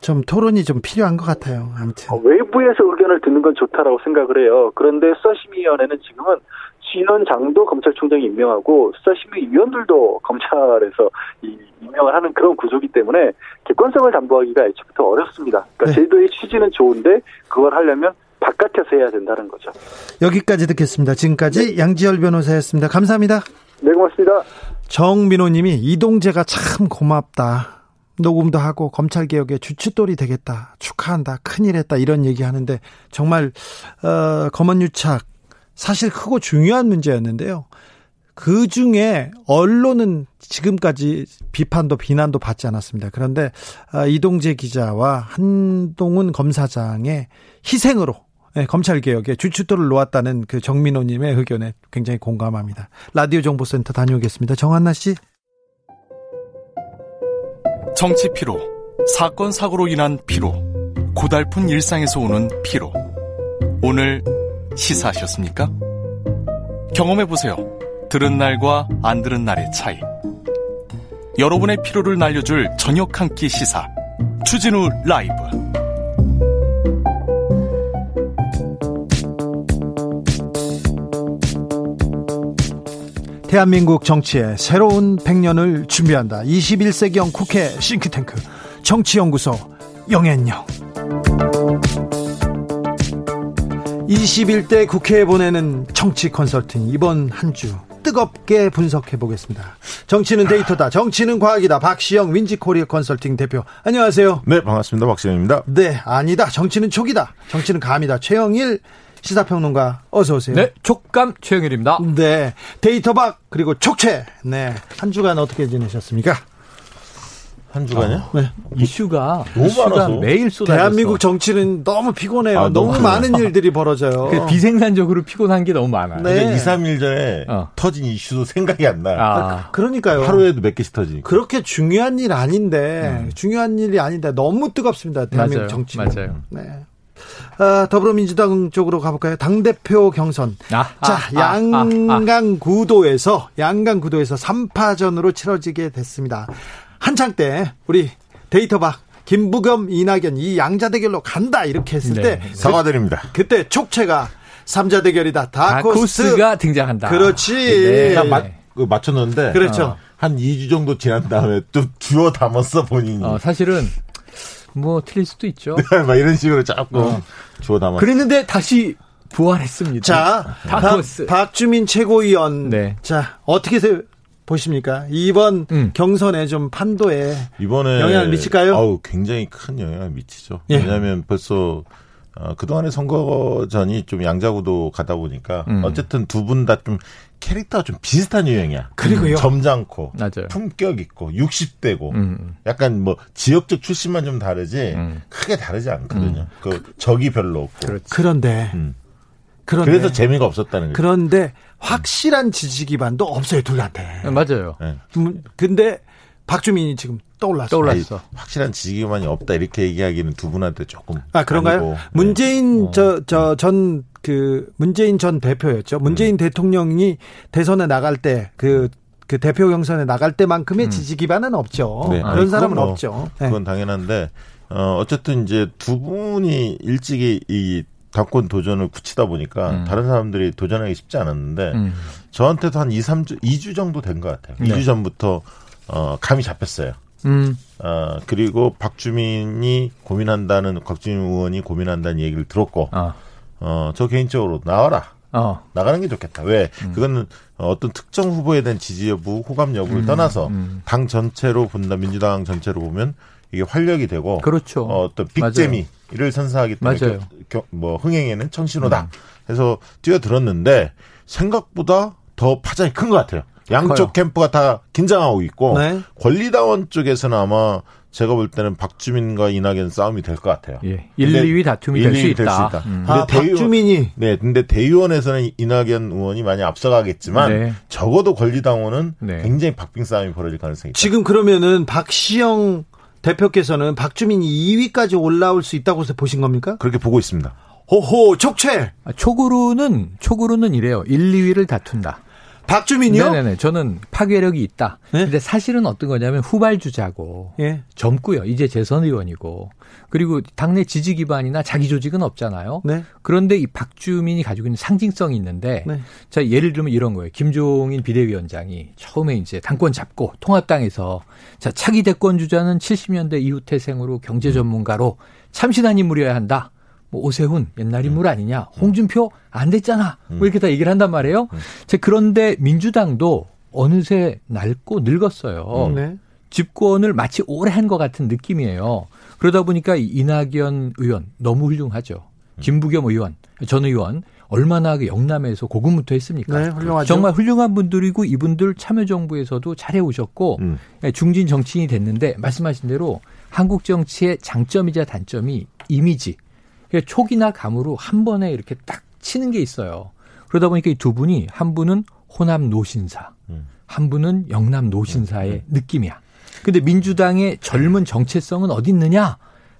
좀 토론이 좀 필요한 것 같아요. 아무튼 어, 외부에서 의견을 듣는 건 좋다라고 생각을 해요. 그런데 수사심의위원회는 지금은 지원장도 검찰총장이 임명하고 수사심의위원들도 검찰에서 이 임명을 하는 그런 구조기 때문에 객관성을 담보하기가 애초부터 어렵습니다. 그러니까 네. 제도의 취지는 좋은데 그걸 하려면 바깥에서 해야 된다는 거죠. 여기까지 듣겠습니다. 지금까지 양지열 변호사였습니다. 감사합니다. 네, 고맙습니다. 정민호님이 이동재가 참 고맙다. 녹음도 하고 검찰 개혁의 주춧돌이 되겠다. 축하한다. 큰일 했다. 이런 얘기하는데 정말 어, 검언유착 사실 크고 중요한 문제였는데요. 그 중에 언론은 지금까지 비판도 비난도 받지 않았습니다. 그런데 아, 이동재 기자와 한동훈 검사장의 희생으로 예, 검찰 개혁에 주춧돌을 놓았다는 그 정민호님의 의견에 굉장히 공감합니다. 라디오 정보센터 다녀오겠습니다. 정한나 씨. 정치 피로, 사건 사고로 인한 피로, 고달픈 일상에서 오는 피로. 오늘 시사하셨습니까? 경험해 보세요. 들은 날과 안 들은 날의 차이. 여러분의 피로를 날려줄 저녁 한 끼 시사. 추진우 라이브. 대한민국 정치의 새로운 100년을 준비한다. 21세기형 국회 싱크탱크 정치연구소 영앤영 21대 국회에 보내는 정치 컨설팅 이번 한 주 뜨겁게 분석해 보겠습니다. 정치는 데이터다. 정치는 과학이다. 박시영 윈지코리아 컨설팅 대표. 안녕하세요. 네, 반갑습니다. 박시영입니다. 네, 아니다. 정치는 촉이다. 정치는 감이다. 최영일 시사평론가 어서 오세요. 네, 촉감 최영일입니다. 네. 데이터박 그리고 촉채. 네. 한 주간 어떻게 지내셨습니까? 한 주간요? 네. 이슈가 너무 이슈가 많아서. 매일 쏟아졌어. 대한민국 정치는 너무 피곤해요. 아, 너무 너무 많은 일들이 벌어져요. 그 비생산적으로 피곤한 게 너무 많아요. 네. 근데 2, 3일 전에 어. 터진 이슈도 생각이 안 나요. 아, 그러니까요. 하루에도 몇 개씩 터지니까. 그렇게 중요한 일 아닌데 중요한 일이 아닌데 너무 뜨겁습니다. 대한민국 맞아요. 정치. 맞아요. 네. 아, 더불어민주당 쪽으로 가볼까요? 당 대표 경선. 아, 자, 아, 아, 양강 구도에서 양강 구도에서 3파전으로 치러지게 됐습니다. 한창 때 우리 데이터박 김부겸 이낙연 이 양자 대결로 간다 이렇게 했을 네. 때 사과드립니다. 그 때 촉채가 삼자 대결이다. 다코스트. 다코스가 등장한다. 그렇지. 네. 딱 맞, 그 맞췄는데. 그렇죠. 어, 한 2주 정도 지난 다음에 또 주워 담았어, 본인이. 어, 사실은 뭐 틀릴 수도 있죠. [LAUGHS] 막 이런 식으로 자꾸 주워 담았어. 그랬는데 다시 부활했습니다. 자, 다코스. 박, 박주민 최고위원. 네. 자, 어떻게 세- 보십니까? 이번 음. 경선에 좀 판도에 이번에. 영향을 미칠까요? 아우, 굉장히 큰 영향을 미치죠. 예. 왜냐하면 벌써. 어, 그동안의 선거전이 좀 양자구도 가다 보니까 음. 어쨌든 두 분 다 좀 캐릭터가 좀 비슷한 유형이야. 그리고요. 점잖고 맞아요. 품격 있고 60대고 음. 약간 뭐 지역적 출신만 좀 다르지 음. 크게 다르지 않거든요. 그 적이 별로 없고. 그렇지. 그런데 음. 그런데 그래서 재미가 없었다는 거죠. 그런데 확실한 지지 기반도 없어요 둘한테. 네, 맞아요. 네. 음, 근데 박주민이 지금 떠올랐어요. 떠올랐어. 확실한 지지기반이 없다 이렇게 얘기하기는 두 분한테 조금 아 그런가요? 아니고. 네. 문재인 저 저 전 그 문재인 전 대표였죠. 문재인 음. 대통령이 대선에 나갈 때그 그 대표 경선에 나갈 때만큼의 지지 기반은 없죠. 음. 네. 그런 아니, 사람은 뭐, 없죠. 네. 그건 당연한데 어 어쨌든 이제 두 분이 일찍이 이 당권 도전을 굳히다 보니까 음. 다른 사람들이 도전하기 쉽지 않았는데 음. 저한테도 한 2, 3주, 2주 정도 된 것 같아요. 네. 2주 전부터 어 감이 잡혔어요. 음. 어, 그리고 박주민이 고민한다는 박주민 의원이 고민한다는 얘기를 들었고 어. 어, 저 개인적으로 나와라. 어. 나가는 게 좋겠다. 왜? 음. 그거는 어떤 특정 후보에 대한 지지 여부, 호감 여부를 음, 떠나서 음. 당 전체로 본다, 민주당 전체로 보면 이게 활력이 되고 그렇죠. 어, 어떤 빅재미를 선사하기 때문에 맞아요. 겨- 겨- 뭐 흥행에는 청신호다. 음. 해서 뛰어들었는데 생각보다 더 파장이 큰 것 같아요. 양쪽 커요. 캠프가 다 긴장하고 있고 네. 권리당원 쪽에서는 아마 제가 볼 때는 박주민과 이낙연 싸움이 될 것 같아요. 예. 1, 근데 2위 다툼이 될수 1, 2위 있다. 될수 있다. 음. 근데 아, 대의원- 박주민이 네, 근데 대의원에서는 이낙연 의원이 많이 앞서가겠지만 네. 적어도 권리당원은 네. 굉장히 박빙 싸움이 벌어질 가능성이 있다. 지금 그러면은 박시영 대표께서는 박주민이 2위까지 올라올 수 있다고 보신 겁니까? 그렇게 보고 있습니다. 호호 촉채 아, 촉으로는 촉으로는 이래요. 1, 2위를 다툰다. 박주민이요? 네네네. 저는 파괴력이 있다. 네? 근데 사실은 어떤 거냐면 후발주자고 예. 젊고요. 이제 재선 의원이고 그리고 당내 지지 기반이나 자기 조직은 없잖아요. 네. 그런데 이 박주민이 가지고 있는 상징성이 있는데 네. 자 예를 들면 이런 거예요. 김종인 비대위원장이 처음에 이제 당권 잡고 통합당에서 자 차기 대권 주자는 70년대 이후 태생으로 경제 전문가로 참신한 인물이어야 한다. 뭐 오세훈 옛날 인물 아니냐? 홍준표 안 됐잖아. 뭐 이렇게 다 얘기를 한단 말이에요. 자 그런데 민주당도 어느새 낡고 늙었어요. 네. 집권을 마치 오래 한 것 같은 느낌이에요. 그러다 보니까 이 이낙연 의원 너무 훌륭하죠. 김부겸 의원, 전 의원 얼마나 그 영남에서 고군무토했습니까? 네, 훌륭하죠. 정말 훌륭한 분들이고 이분들 참여정부에서도 잘해 오셨고 음. 중진 정치인이 됐는데 말씀하신 대로 한국 정치의 장점이자 단점이 이미지. 그러니까 촉이나 감으로 한 번에 이렇게 딱 치는 게 있어요. 그러다 보니까 이 두 분이 한 분은 호남 노신사, 음. 한 분은 영남 노신사의 느낌이야. 근데 민주당의 젊은 정체성은 어디 있느냐?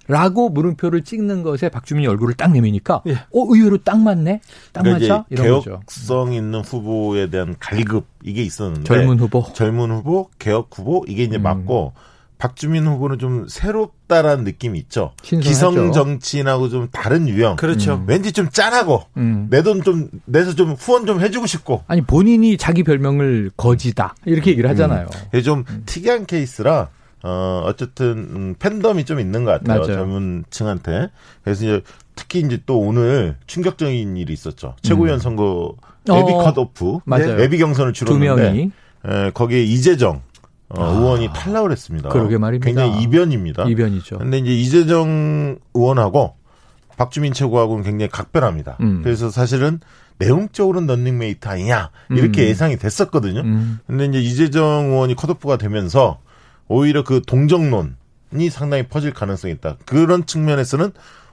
라고 물음표를 찍는 것에 박주민이 얼굴을 딱 내미니까 예. 어 의외로 딱 맞네. 딱 그러니까 맞아? 이런 거죠. 개혁성 있는 후보에 대한 갈급 이게 있었는데 젊은 후보. 젊은 후보, 개혁 후보 이게 이제 음. 맞고 박주민 후보는 좀 새롭다라는 느낌이 있죠. 신선하죠. 기성 정치인하고 좀 다른 유형. 그렇죠. 왠지 좀 짠하고 음. 내돈 좀 내서 좀 후원 좀 해주고 싶고 아니 본인이 자기 별명을 거지다 이렇게 얘기를 하잖아요. 이게 좀 특이한 케이스라 어 어쨌든 음, 팬덤이 좀 있는 것 같아요 맞아요. 젊은 층한테 그래서 이제 특히 이제 또 오늘 충격적인 일이 있었죠 최고위원 선거 예비 어, 컷오프 맞아요. 예비 경선을 두 치렀는데 명이 에, 거기에 이재정 어, 의원이 탈락을 했습니다. 그러게 말입니다. 굉장히 이변입니다. 이변이죠. 근데 이제 이재정 의원하고 박주민 최고하고는 굉장히 각별합니다. 음. 그래서 사실은 내용적으로는 런닝메이트 아니냐 이렇게 음. 예상이 됐었거든요. 음. 근데 이제 이재정 의원이 컷오프가 되면서 오히려 그 동정론이 상당히 퍼질 가능성이 있다. 그런 측면에서는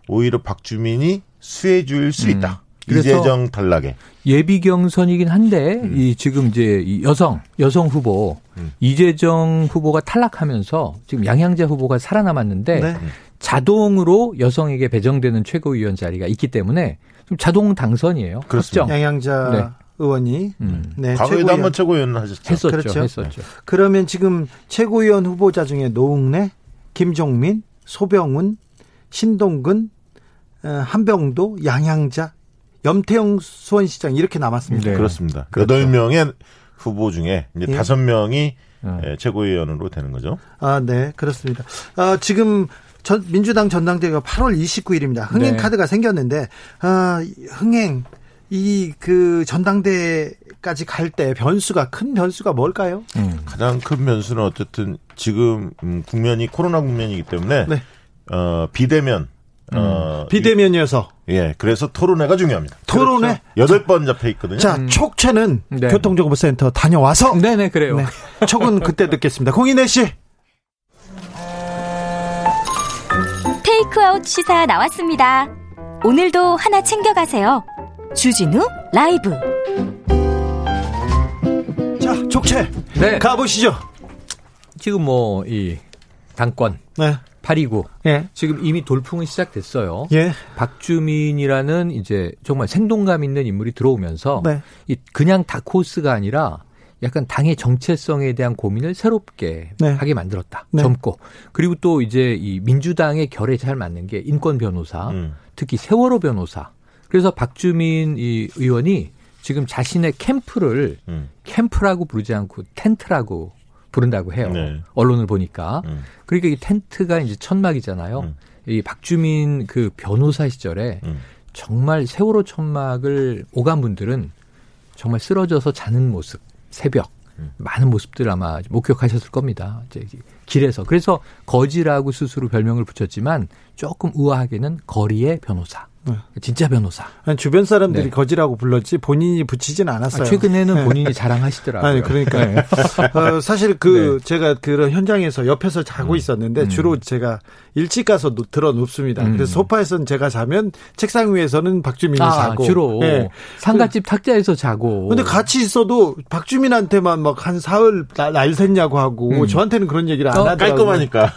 오히려 박주민이 수혜주일 수 음. 있다. 이재정 탈락에. 예비 경선이긴 한데 음. 이 지금 이제 이 여성 여성 후보 음. 이재정 후보가 탈락하면서 지금 양양자 후보가 살아남았는데 네. 자동으로 여성에게 배정되는 최고위원 자리가 있기 때문에 좀 자동 당선이에요. 확정 양양자 네. 의원이 음. 네, 과거에도 최고위원. 한번 최고위원을 하셨죠. 했었죠. 그렇죠. 했었죠. 그러면 지금 최고위원 후보자 중에 노웅래, 김종민, 소병훈, 신동근, 어, 한병도, 양양자, 염태영 수원시장 이렇게 남았습니다. 네. 그렇습니다. 그렇죠. 여덟 명의 후보 중에 이제 예. 다섯 명이 음. 예, 최고위원으로 되는 거죠. 아, 네, 그렇습니다. 아, 지금 전, 민주당 전당대회가 8월 29일입니다. 흥행 네. 카드가 생겼는데, 아, 흥행, 이 그 전당대회까지 갈 때 변수가, 큰 변수가 뭘까요? 음. 가장 큰 변수는 어쨌든 지금 음, 국면이 코로나 국면이기 때문에 네. 어, 비대면 어, 비대면이어서. 이- 예, 그래서 토론회가 중요합니다. 토론회? 여덟 번 잡혀 있거든요. 자, 촉채는 네. 교통정보센터 다녀와서. 네네 그래요. 네. 촉은 그때 듣겠습니다. 공인혜 씨. 테이크아웃 시사 나왔습니다. 오늘도 하나 챙겨가세요. 주진우 라이브. 자, 촉채. 네. 가보시죠. 지금 뭐 이 당권 네. 829 예. 지금 이미 돌풍은 시작됐어요. 예. 박주민이라는 이제 정말 생동감 있는 인물이 들어오면서 네. 이 그냥 다코스가 아니라 약간 당의 정체성에 대한 고민을 새롭게 네. 하게 만들었다. 네. 젊고 그리고 또 이제 이 민주당의 결에 잘 맞는 게 인권 변호사, 음. 특히 세월호 변호사. 그래서 박주민 이 의원이 지금 자신의 캠프를 음. 캠프라고 부르지 않고 텐트라고 부른다고 해요. 네. 언론을 보니까. 음. 그러니까 이 텐트가 이제 천막이잖아요. 음. 이 박주민 그 변호사 시절에 음. 정말 세월호 천막을 오간 분들은 정말 쓰러져서 자는 모습, 새벽 음. 많은 모습들 아마 목격하셨을 겁니다. 이제 길에서 그래서 거지라고 스스로 별명을 붙였지만 조금 우아하게는 거리의 변호사, 네. 진짜 변호사. 아니, 주변 사람들이 네. 거지라고 불렀지 본인이 붙이진 아, 않았어요. 최근에는 네. 본인이 자랑하시더라고요. 아니 그러니까 네. 어, 사실 그 제가 그런 현장에서 옆에서 자고 있었는데 음. 주로 제가 일찍 가서 노- 들어 눕습니다. 음. 그래서 소파에서는 제가 자면 책상 위에서는 박주민이 아, 자고 주로 네. 상가집 탁자에서 자고. 근데 같이 있어도 박주민한테만 막 한 사흘 날, 날 샜냐고 하고 음. 저한테는 그런 얘기를 안 어, 하더라고요. 깔끔하니까.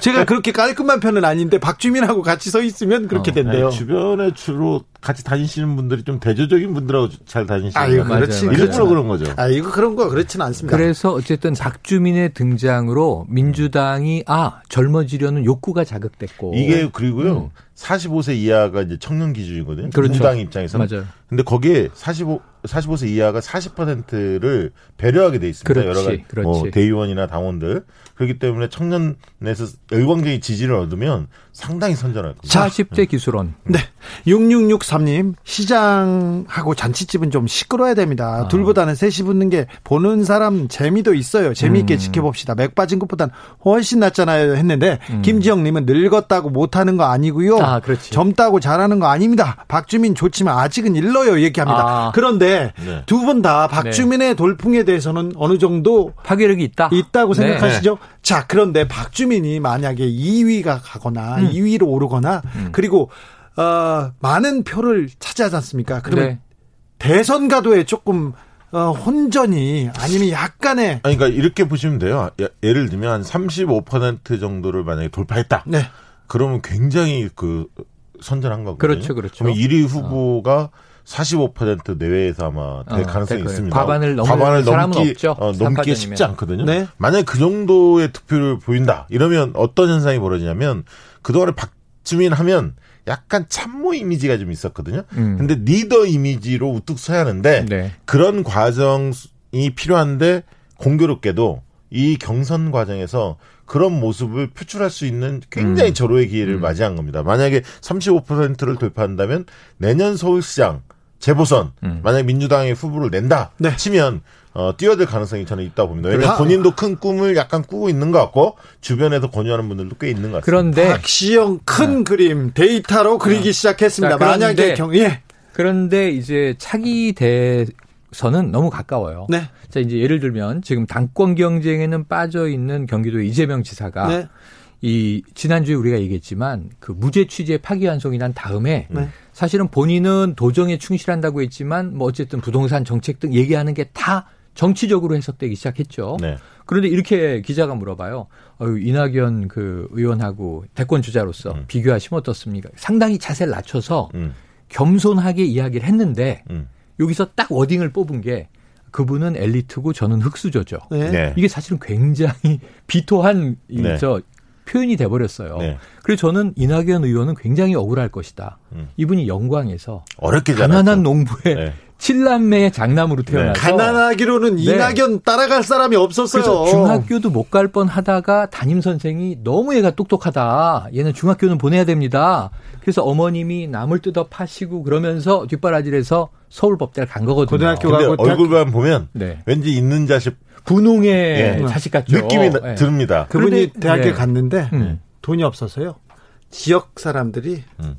제가 그렇게 깔끔한 편은 아닌데 박주민하고 같이 서 있으면 그렇게 어, 된대요. 아니, 주변에 주로 같이 다니시는 분들이 좀 대조적인 분들하고 잘 다니시는 아이고, 거 맞아요, 그렇지. 일부러 그런 거죠. 아 이거 그런 거 그렇지는 않습니다. 그래서 어쨌든 박주민의 등장으로 민주당이 아 젊어지려는 욕구가 자극됐고 이게 그리고요. 음. 45세 이하가 이제 청년 기준이거든요. 그렇죠. 민주당 입장에서는. 맞아요. 근데 거기에 45 45세 이하가 40%를 배려하게 돼 있습니다. 그렇지, 여러 가지 그렇지. 뭐 대의원이나 당원들. 그렇기 때문에 청년에서 열광적인 지지를 얻으면 상당히 선전할 겁니다. 40대 기술원 네. 6663님, 시장하고 잔치집은 좀 시끄러워야 됩니다. 아. 둘보다는 셋이 붙는 게 보는 사람 재미도 있어요. 재미있게 음. 지켜봅시다. 맥 빠진 것보단 훨씬 낫잖아요. 했는데, 김지영님은 늙었다고 못하는 거 아니고요. 음. 아, 그렇지. 젊다고 잘하는 거 아닙니다. 박주민 좋지만 아직은 일러요. 얘기합니다. 아. 그런데 네. 두분 다 박주민의 돌풍에 대해서는 어느 정도 파괴력이 있다. 있다고 네. 생각하시죠? 자, 그런데 박주민이 만약에 2위가 가거나 음. 2위로 오르거나 그리고 어, 많은 표를 차지하지 않습니까? 그러면 네. 대선 가도에 조금 어, 혼전이 아니면 약간의 아니, 그러니까 이렇게 보시면 돼요. 예- 예를 들면 한35% 정도를 만약에 돌파했다. 네. 그러면 굉장히 그 선전한 거거든요. 그렇죠, 그렇죠. 그럼 1위 후보가 45% 내외에서 아마 될 어, 가능성이 될 거예요. 있습니다. 과반을 넘을 사람은 넘기, 없죠. 어, 넘기. 쉽지 않거든요. 네. 만약 그 정도의 득표를 보인다. 이러면 어떤 현상이 벌어지냐면 그동안에 박주민 하면 약간 참모 이미지가 좀 있었거든요. 음. 근데 리더 이미지로 우뚝 서야 하는데 네. 그런 과정이 필요한데 공교롭게도 이 경선 과정에서 그런 모습을 표출할 수 있는 굉장히 음. 절호의 기회를 맞이한 겁니다. 만약에 35%를 돌파한다면 내년 서울시장 재보선 음. 만약 민주당의 후보를 낸다 네. 치면 어, 뛰어들 가능성이 저는 있다고 봅니다. 왜냐하면 아. 본인도 큰 꿈을 약간 꾸고 있는 것 같고 주변에서 권유하는 분들도 꽤 있는 것 같습니다. 그런데 박시영 큰 그림 데이터로 그리기 시작했습니다. 자, 그런데- 만약에 경 예. 그런데 이제 차기 대선은 너무 가까워요. 네. 자 이제 예를 들면 지금 당권 경쟁에는 빠져 있는 경기도 이재명 지사가 네. 이 지난주에 우리가 얘기했지만 그 무죄 취재 파기환송이 난 다음에 네. 사실은 본인은 도정에 충실한다고 했지만 뭐 어쨌든 부동산 정책 등 얘기하는 게 다 정치적으로 해석되기 시작했죠. 네. 그런데 이렇게 기자가 물어봐요. 어유 이낙연 그 의원하고 대권 주자로서 음. 비교하시면 어떻습니까? 상당히 자세를 낮춰서 음, 겸손하게 이야기를 했는데 음. 여기서 딱 워딩을 뽑은 게 그분은 엘리트고 저는 흑수저죠. 네. 네. 이게 사실은 굉장히 비토한 이 네. 저 표현이 돼 버렸어요. 네. 그래서 저는 이낙연 의원은 굉장히 억울할 것이다. 음. 이분이 영광에서 어렵게 가난한 자랐죠. 농부의 네. 칠남매의 장남으로 태어나서 가난하기로는 네. 이낙연 따라갈 사람이 없었어요. 그래서 중학교도 못 갈 뻔하다가 담임 선생이 너무 얘가 똑똑하다. 얘는 중학교는 보내야 됩니다. 그래서 어머님이 남을 뜯어 파시고 그러면서 뒷바라지해서 서울법대를 간 거거든요. 고등학교 근데 가고 얼굴만 보면 네. 왠지 있는 자식 분홍의 예. 자식 같죠. 느낌이 나- 예. 듭니다. 그분이 대학에 네. 갔는데 음. 돈이 없어서요. 지역 사람들이 음.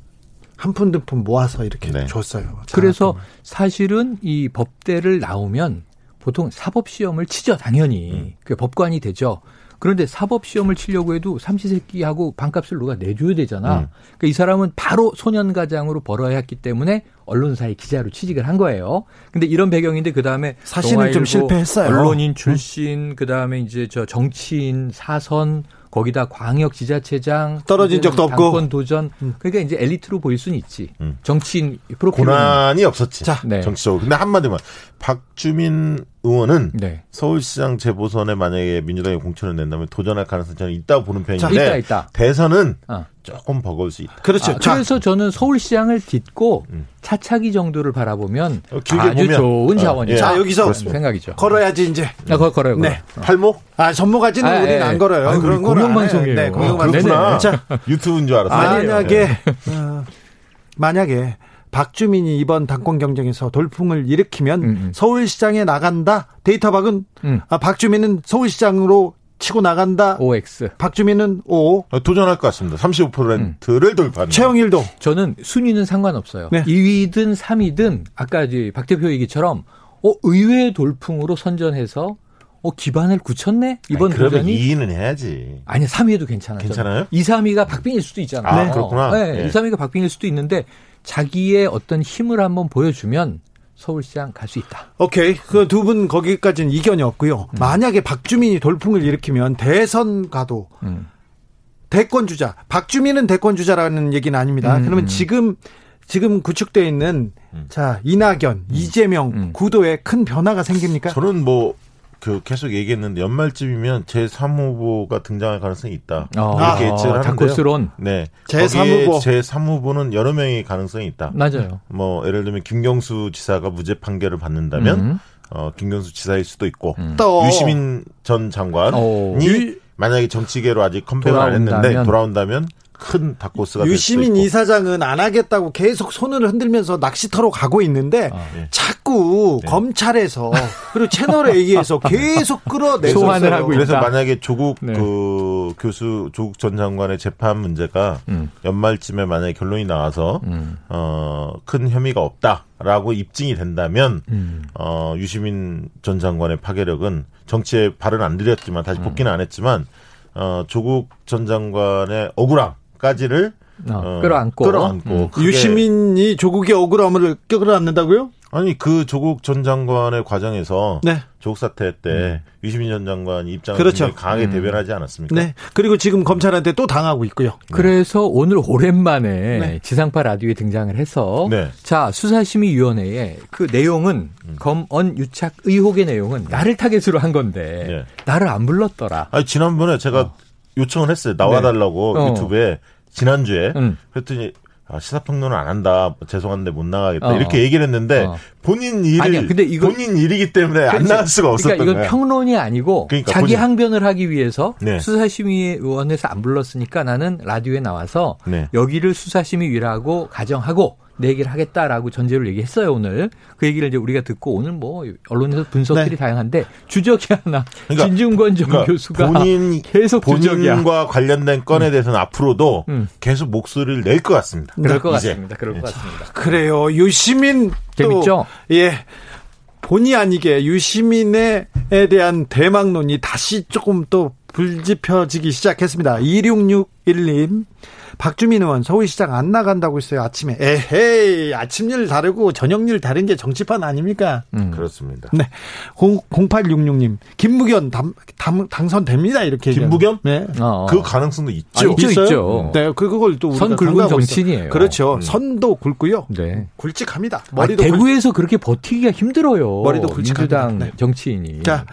한 푼 두 푼 모아서 이렇게 네. 줬어요. 그래서 사실은 이 법대를 나오면 보통 사법 시험을 치죠 당연히 음. 그 법관이 되죠. 그런데 사법 시험을 치려고 해도 삼시세끼하고 반값을 누가 내줘야 되잖아. 음. 그러니까 이 사람은 바로 소년가장으로 벌어야 했기 때문에 언론사의 기자로 취직을 한 거예요. 근데 이런 배경인데 그 다음에 사실은 좀 실패했어요. 언론인 출신 그 다음에 이제 저 정치인 사선 거기다 광역 지자체장 떨어진 적도 없고. 당권 도전 그러니까 이제 엘리트로 보일 수는 있지. 음. 정치인 프로필 고난이 없었지. 자, 네. 정치적으로. 근데 한마디만 박주민 의원은 네. 서울시장 재보선에 만약에 민주당이 공천을 낸다면 도전할 가능성이 저는 있다고 보는 편인데 있다 있다. 대선은 어. 조금 버거울 수 있다. 그렇죠. 아, 자, 그래서 저는 서울시장을 딛고 음. 차차기 정도를 바라보면 어, 아주 보면, 좋은 어, 자원이다. 예. 자, 여기서 그렇습니다. 생각이죠. 걸어야지 이제. 아, 걸, 걸어요. 걸어요. 네. 팔목? 아, 전모가지는 아, 우리는 예. 안 걸어요. 아유, 그런 건. 공영방송이에요. 네, 아, 공영방송. 그렇구나. 자, 유튜브인 줄 알았어요. 만약에 어, 만약에 박주민이 이번 당권 경쟁에서 돌풍을 일으키면 음, 음. 서울시장에 나간다. 데이터박은 음. 아, 박주민은 서울시장으로 치고 나간다. OX. 박주민은 O. 어, 도전할 것 같습니다. 35%를 돌파합니다. 최영일도 저는 순위는 상관없어요. 네. 2위든 3위든 아까 이제 박 대표 얘기처럼 어, 의외의 돌풍으로 선전해서 어, 기반을 굳혔네? 이번 아니, 그러면 도전이? 2위는 해야지. 아니, 3위에도 괜찮아요. 괜찮아요? 2, 3위가 박빙일 수도 있잖아요. 아, 그렇구나. 네, 예. 2, 3위가 박빙일 수도 있는데 자기의 어떤 힘을 한번 보여주면 서울시장 갈 수 있다. 오케이. 그 두 분 거기까지는 이견이 없고요. 만약에 박주민이 돌풍을 일으키면 대선 가도 음. 대권 주자. 박주민은 대권 주자라는 얘기는 아닙니다. 음, 그러면 음. 지금 지금 구축돼 있는 자 이낙연, 이재명 음. 구도에 큰 변화가 생깁니까? 저는 뭐, 그 계속 얘기했는데 연말쯤이면 제3 후보가 등장할 가능성이 있다. 어, 이렇게 예측을 하는데요. 다코스론. 네. 제3 후보. 제3 후보는 여러 명의 가능성이 있다. 맞아요. 뭐 예를 들면 김경수 지사가 무죄 판결을 받는다면 음. 어, 김경수 지사일 수도 있고 또 유시민 전 장관이 오. 만약에 정치계로 아직 컴백을 안 했는데 돌아온다면. 큰 닭고스가 될 수도 유시민 있고. 이사장은 안 하겠다고 계속 손을 흔들면서 낚시터로 가고 있는데 예. 자꾸 네. 검찰에서 그리고 채널 A에서 [LAUGHS] 계속 끌어내서 소환을 하고 그래서 있다. 만약에 조국 네. 그 교수 조국 전 장관의 재판 문제가 음. 연말쯤에 만약에 결론이 나와서 음. 어큰 혐의가 없다라고 입증이 된다면 음. 어 유시민 전 장관의 파괴력은 정치에 발은 안 들였지만 다시 복귀는 안 했지만 어 조국 전 장관의 억울함 까지를 어, 끌어안고. 끌어안고 음. 유시민이 조국의 억울함을 끌어안는다고요? 아니 그 조국 전 장관의 과정에서 네. 조국 사태 때 유시민 전 장관이 입장을 그렇죠. 강하게 대변하지 않았습니까? 네. 그리고 지금 검찰한테 또 당하고 있고요. 그래서 오늘 오랜만에 네. 지상파 라디오에 등장을 해서 네. 자 수사심의위원회에 그 내용은 음. 검언 유착 의혹의 내용은 나를 타겟으로 한 건데 네. 나를 안 불렀더라. 아니 지난번에 제가 요청을 했어요. 나와달라고 네. 어. 유튜브에 지난주에 음. 그랬더니 아, 시사평론은 안 한다. 죄송한데 못 나가겠다. 어. 이렇게 얘기를 했는데 어. 본인 일을 아니야, 근데 이거- 본인 일이기 때문에 안 그렇지. 나갈 수가 없었던 그러니까 이건 거야. 평론이 아니고 그러니까 자기 본인- 항변을 하기 위해서 네. 수사심의위원회에서 안 불렀으니까 나는 라디오에 나와서 네. 여기를 수사심의위라고 가정하고 내 얘기를 하겠다라고 전제를 얘기했어요 오늘 그 얘기를 이제 우리가 듣고 오늘 뭐 언론에서 분석들이 네. 다양한데 주적이 하나 그러니까- 진중권 전 그러니까 교수가 본인 계속 주적이야. 본인과 관련된 건에 대해서는 앞으로도 음. 계속 목소리를 낼 것 같습니다. 그럴 것 이제. 같습니다. 그럴 것 같습니다. 그래요. 유시민 또 재밌죠? 예. 본의 아니게 유시민에 대한 대망론이 다시 조금 또 불지펴지기 시작했습니다. 2661님. 박주민 의원 서울시장 안 나간다고 했어요. 아침에. 에헤이. 아침 일 다르고 저녁 일 다른 게 정치판 아닙니까? 음. 그렇습니다. 네. 0866님. 김무견 당, 당, 당선됩니다. 이렇게. 김무겸? 얘기하면. 네. 어. 그 가능성도 아, 있죠. 있죠, 있어요? 있죠. 네, 그- 그걸 또 우리가 선 굵은. 정치인이에요. 그렇죠. 음. 선도 굵고요. 네. 굵직합니다. 아, 머리도 굵- 대구에서 그렇게 버티기가 힘들어요. 머리도 굵직합니다. 민주당 네. 정치인이. 자,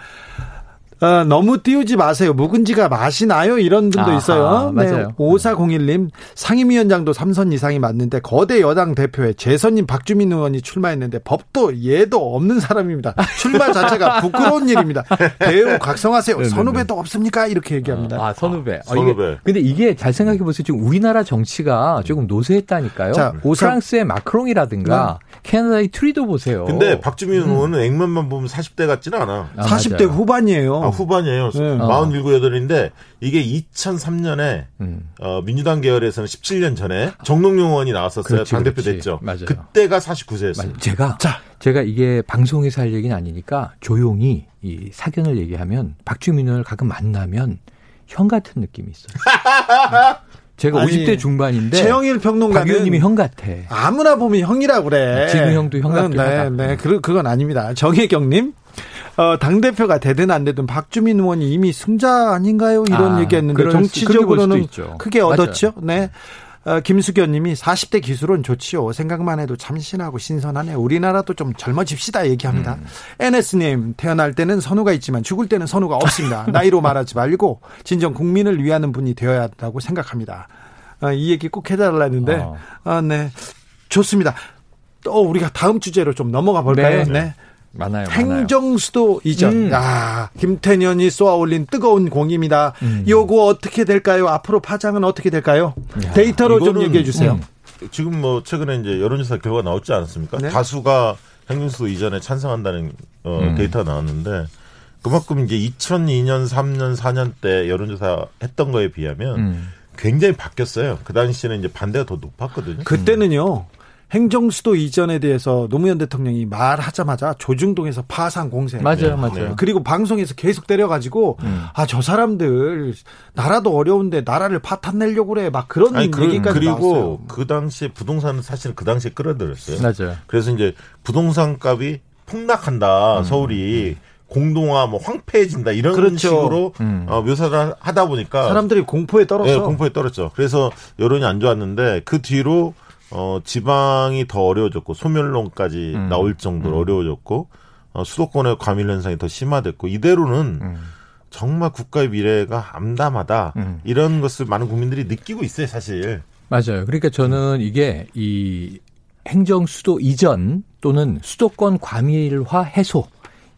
어, 너무 띄우지 마세요. 묵은지가 맛이 나요. 이런 분도 아하, 있어요. 네, 맞아요. 5401님, 상임위원장도 3선 이상이 맞는데 거대 여당 대표에 재선님 박주민 의원이 출마했는데 법도 예도 없는 사람입니다. 출마 자체가 [LAUGHS] 부끄러운 일입니다. 배우 각성하세요. 네네네. 선후배도 없습니까? 이렇게 얘기합니다. 아, 선후배. 아, 선후배. 이게, 근데 이게 잘 생각해 보세요. 지금 우리나라 정치가 조금 노쇠했다니까요. 자, 오사- 프랑스의 마크롱이라든가 캐나다의 트리도 보세요. 근데 박주민 의원은 액면만 보면 40대 같지는 않아. 아, 40대 맞아요. 후반이에요. 아, 후반이에요. 네. 47, 8인데 이게 2003년에 음. 어, 민주당 계열에서는 17년 전에 정동영 의원이 나왔었어요. 그렇지, 당대표 그렇지. 됐죠. 맞아요. 그때가 49세였어요. 맞- 제가 자. 제가 이게 방송에서 할 얘기는 아니니까 조용히 이 사견을 얘기하면 박주민 의원을 가끔 만나면 형 같은 느낌이 있어요. [LAUGHS] 제가 아니, 50대 중반인데 최영일 박 평론가는 의원님이 형 같아. 아무나 보면 형이라고 그래. 지금 형도 형 같긴 네, 하다. 네, 그, 그건 아닙니다. 정혜경님. 어, 당 대표가 되든 안 되든 박주민 의원이 이미 승자 아닌가요? 이런 아, 얘기했는데 정치적으로는. 크게. 얻었죠. 네. 어, 김수견 님이 40대 기술은 좋지요. 생각만 해도 참신하고 신선하네. 우리나라도 좀 젊어집시다 얘기합니다. 음. NS님, 태어날 때는 선우가 있지만 죽을 때는 선우가 없습니다. 나이로 말하지 말고 진정 국민을 위하는 분이 되어야 한다고 생각합니다. 아, 이 얘기 꼭 해달라는데 어. 아, 네 좋습니다. 또 우리가 다음 주제로 좀 넘어가 볼까요? 네. 네. 많아요. 행정수도 이전. 음. 아, 김태년이 쏘아올린 뜨거운 공입니다. 음. 요거 어떻게 될까요? 앞으로 파장은 어떻게 될까요? 데이터로 좀 이거는- 얘기해 주세요. 음. 지금 뭐 최근에 이제 여론조사 결과 나왔지 않았습니까? 네. 다수가 행정수도 이전에 찬성한다는 어, 음. 데이터가 나왔는데 그만큼 이제 2002년, 3년, 4년 때 여론조사 했던 거에 비하면 음. 굉장히 바뀌었어요. 그 당시에는 이제 반대가 더 높았거든요. 그때는요. 행정수도 이전에 대해서 노무현 대통령이 말하자마자 조중동에서 파상 공세. 맞아요, 맞아요. 그리고 방송에서 계속 때려가지고 음. 아저 사람들 나라도 어려운데 나라를 파탄 내려고 그래 막 그런 아니, 그, 얘기까지 그 리고 나왔어요. 그 당시에 부동산은 사실은 그 당시에 끌어들였어요. 맞아요. 그래서 이제 부동산 값이 폭락한다. 서울이 공동화 뭐 황폐해진다 이런 그렇죠. 식으로 음. 어, 묘사를 하다 보니까 사람들이 공포에 떨었어. 예, 공포에 떨었죠. 그래서 여론이 안 좋았는데 그 뒤로 어, 지방이 더 어려워졌고 소멸론까지 음. 나올 정도로 어려워졌고 어, 수도권의 과밀 현상이 더 심화됐고 이대로는 음. 정말 국가의 미래가 암담하다 음. 이런 것을 많은 국민들이 느끼고 있어요, 사실. 맞아요. 그러니까 저는 이게 이 행정 수도 이전 또는 수도권 과밀화 해소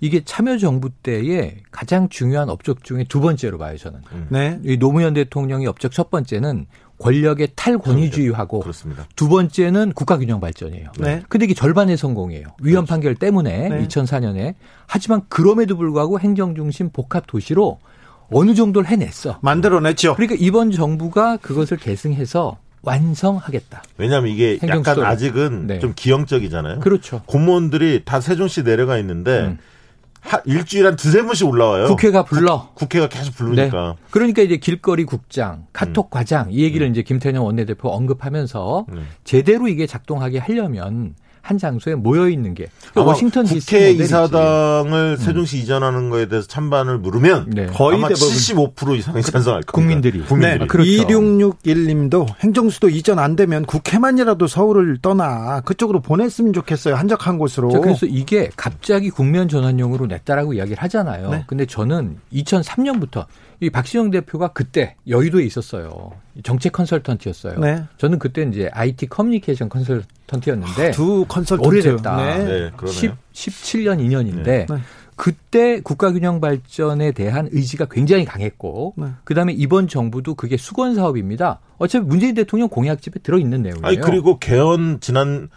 이게 참여정부 때의 가장 중요한 업적 중에 두 번째로 봐요, 저는. 네. 이 노무현 대통령의 업적 첫 번째는 권력의 탈권위주의하고 그렇습니다. 두 번째는 국가균형 발전이에요. 네. 근데 이게 절반의 성공이에요. 위헌 판결 때문에 네. 2004년에. 하지만 그럼에도 불구하고 행정 중심 복합 도시로 어느 정도를 해냈어. 만들어냈죠. 그러니까 이번 정부가 그것을 계승해서 완성하겠다. 왜냐하면 이게 약간 행정수도를. 아직은 네. 좀 기형적이잖아요. 그렇죠. 공무원들이 다 세종시 내려가 있는데 음. 하, 일주일에 한 두세 번씩 올라와요. 국회가 불러. 국 회가 계속 네. 부르니까. 그러니까 이제 길거리 국장, 카톡 음. 과장 이 얘기를 이제 김태년 원내대표 언급하면서 음. 제대로 이게 작동하게 하려면 한 장소에 모여 있는 게 그러니까 아마 워싱턴 DC 국회. 이사당을 세종시 이전하는 거에 대해서 찬반을 물으면 네. 거의 아마 대부분 75% 이상이 찬성할 겁니다. 국민들이. 국민들이. 네. 그렇죠. 2661님도 행정수도 이전 안 되면 국회만이라도 서울을 떠나 그쪽으로 보냈으면 좋겠어요. 한적한 곳으로. 자, 그래서 이게 갑자기 국면 전환용으로 냈다라고 이야기를 하잖아요. 네. 근데 저는 2003년부터 이 박시영 대표가 그때 여의도에 있었어요. 정책 컨설턴트였어요. 네. 저는 그때 이제 IT 커뮤니케이션 컨설턴트였는데 두 컨설턴트. 오래됐다. 네. 네, 그러네요. 10, 17년 2년인데 네. 그때 국가균형 발전에 대한 의지가 굉장히 강했고 네. 그다음에 이번 정부도 그게 수건 사업입니다. 어차피 문재인 대통령 공약집에 들어 있는 내용이에요. 아니 그리고 개헌 지난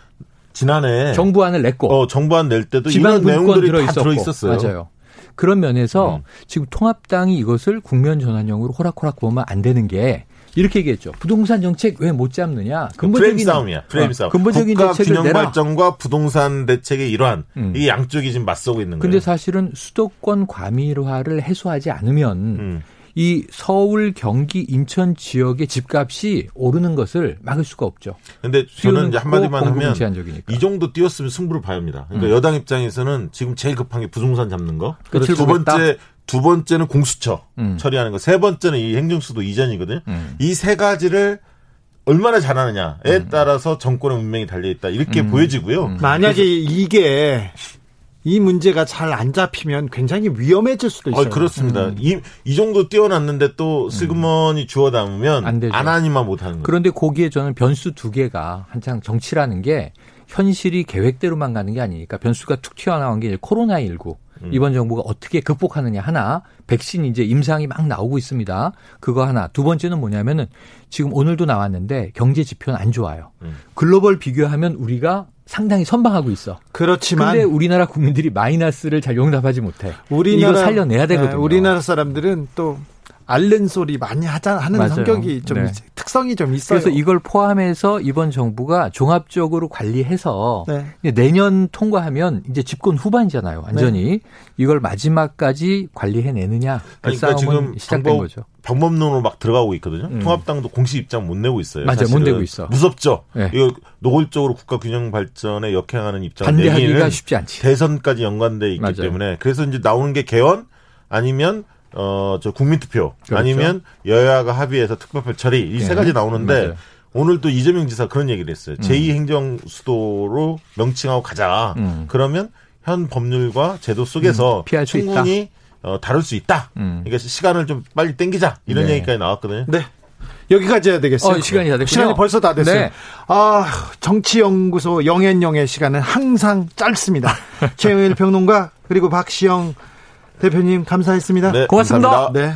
지난해 정부안을 냈고 어, 정부안 낼 때도 지방 이런 분권 내용들이 들어 다 있었고 들어 있었어요. 맞아요. 그런 면에서 음. 지금 통합당이 이것을 국면 전환용으로 호락호락 보면 안 되는 게 이렇게 얘기했죠. 부동산 정책 왜 못 잡느냐? 그 프레임 싸움이야. 프레임 어, 싸움. 근본적인 국가 균형 내라. 발전과 부동산 대책의 일환. 음. 이 양쪽이 지금 맞서고 있는 근데 거예요. 사실은 수도권 과밀화를 해소하지 않으면 음. 이 서울, 경기, 인천 지역의 집값이 오르는 것을 막을 수가 없죠. 근데 저는 이제 한마디만 하면 제한적이니까. 이 정도 뛰었으면 승부를 봐야 합니다. 그러니까 음. 여당 입장에서는 지금 제일 급한 게 부동산 잡는 거. 끝을 두. 번째 두 번째는 공수처 음. 처리하는 거. 세 번째는 이 행정수도 이전이거든요. 음. 이세 가지를 얼마나 잘하느냐에 따라서 정권의 운명이 달려 있다. 이렇게 음. 보여지고요. 음. 만약에 이게 이 문제가 잘 안 잡히면 굉장히 위험해질 수도 있어요. 어, 그렇습니다. 음. 이, 이 정도 뛰어났는데 또 슬그머니 주워 담으면 안 되죠. 안 하니만 못하는 거예요. 그런데 거기에 저는 변수 두 개가 한창 정치라는 게 현실이 계획대로만 가는 게 아니니까 변수가 툭 튀어나온 게 이제 코로나19 음. 이번 정부가 어떻게 극복하느냐 하나 백신 이제 임상이 막 나오고 있습니다. 그거 하나 두 번째는 뭐냐면은 지금 오늘도 나왔는데 경제 지표는 안 좋아요. 음. 글로벌 비교하면 우리가 상당히 선방하고 있어. 그렇지만 근데 우리나라 국민들이 마이너스를 잘 용납하지 못해. 우리나라 이거 살려내야 되거든요. 네, 우리나라 사람들은 또 앓는 소리 많이 하자 하는 맞아요. 성격이 좀 네. 특성이 좀 있어요. 그래서 이걸 포함해서 이번 정부가 종합적으로 관리해서 네. 내년 통과하면 이제 집권 후반이잖아요. 완전히 이걸 마지막까지 관리해내느냐 그 그러니까 싸움은 지금 시작된 방법- 거죠. 방법론으로 막 들어가고 있거든요. 음. 통합당도 공식 입장 못 내고 있어요. 맞아요. 못. 내고 있어. 무섭죠. 네. 이거 노골적으로 국가 균형 발전에 역행하는 입장을 반대하기가 내기는 쉽지 않지. 대선까지 연관돼 있기 맞아요. 때문에 그래서 이제 나오는 게 개헌 아니면 어 저 국민투표 그렇죠. 아니면 여야가 합의해서 특별법 처리 이세 네. 가지 나오는데 맞아요. 오늘 또 이재명 지사 그런 얘기를 했어요. 제2행정 수도로 명칭하고 가자. 음. 그러면 현 법률과 제도 속에서 음, 피할 수. 충분히 어, 다룰 수 있다. 음. 그러니까 시간을 좀 빨리 땡기자 이런 네. 얘기까지 나왔거든요. 네. 여기까지 해야 되겠어요. 어, 시간이 다 됐군요. 시간이 벌써 다 됐어요. 네. 아, 정치연구소 영앤영의 시간은 항상 짧습니다. [LAUGHS] 최영일 평론가 그리고 박시영 대표님 감사했습니다. 네, 고맙습니다. 감사합니다. 네.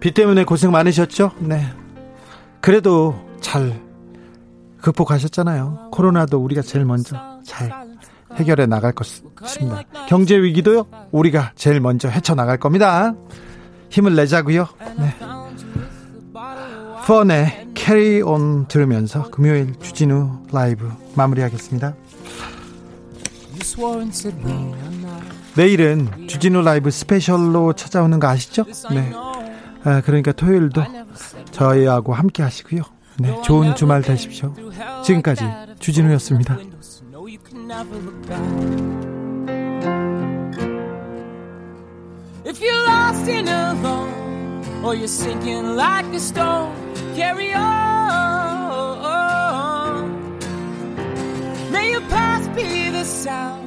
비 때문에 고생 많으셨죠? 네. 그래도 잘 극복하셨잖아요. 코로나도 우리가 제일 먼저 잘 해결해 나갈 것입니다. 경제 위기도요, 우리가 제일 먼저 헤쳐 나갈 겁니다. 힘을 내자고요. 네. Fun의 Carry On 들으면서 금요일 주진우 라이브 마무리하겠습니다. 내일은 주진우 라이브 스페셜로 찾아오는 거 아시죠? 네. 아, 그러니까 토요일도 저희하고 함께 하시고요. 네, 좋은 주말 되십시오. 지금까지 주진우였습니다. If you're lost and alone, or you're sinking like a stone, carry on. May your past be the sound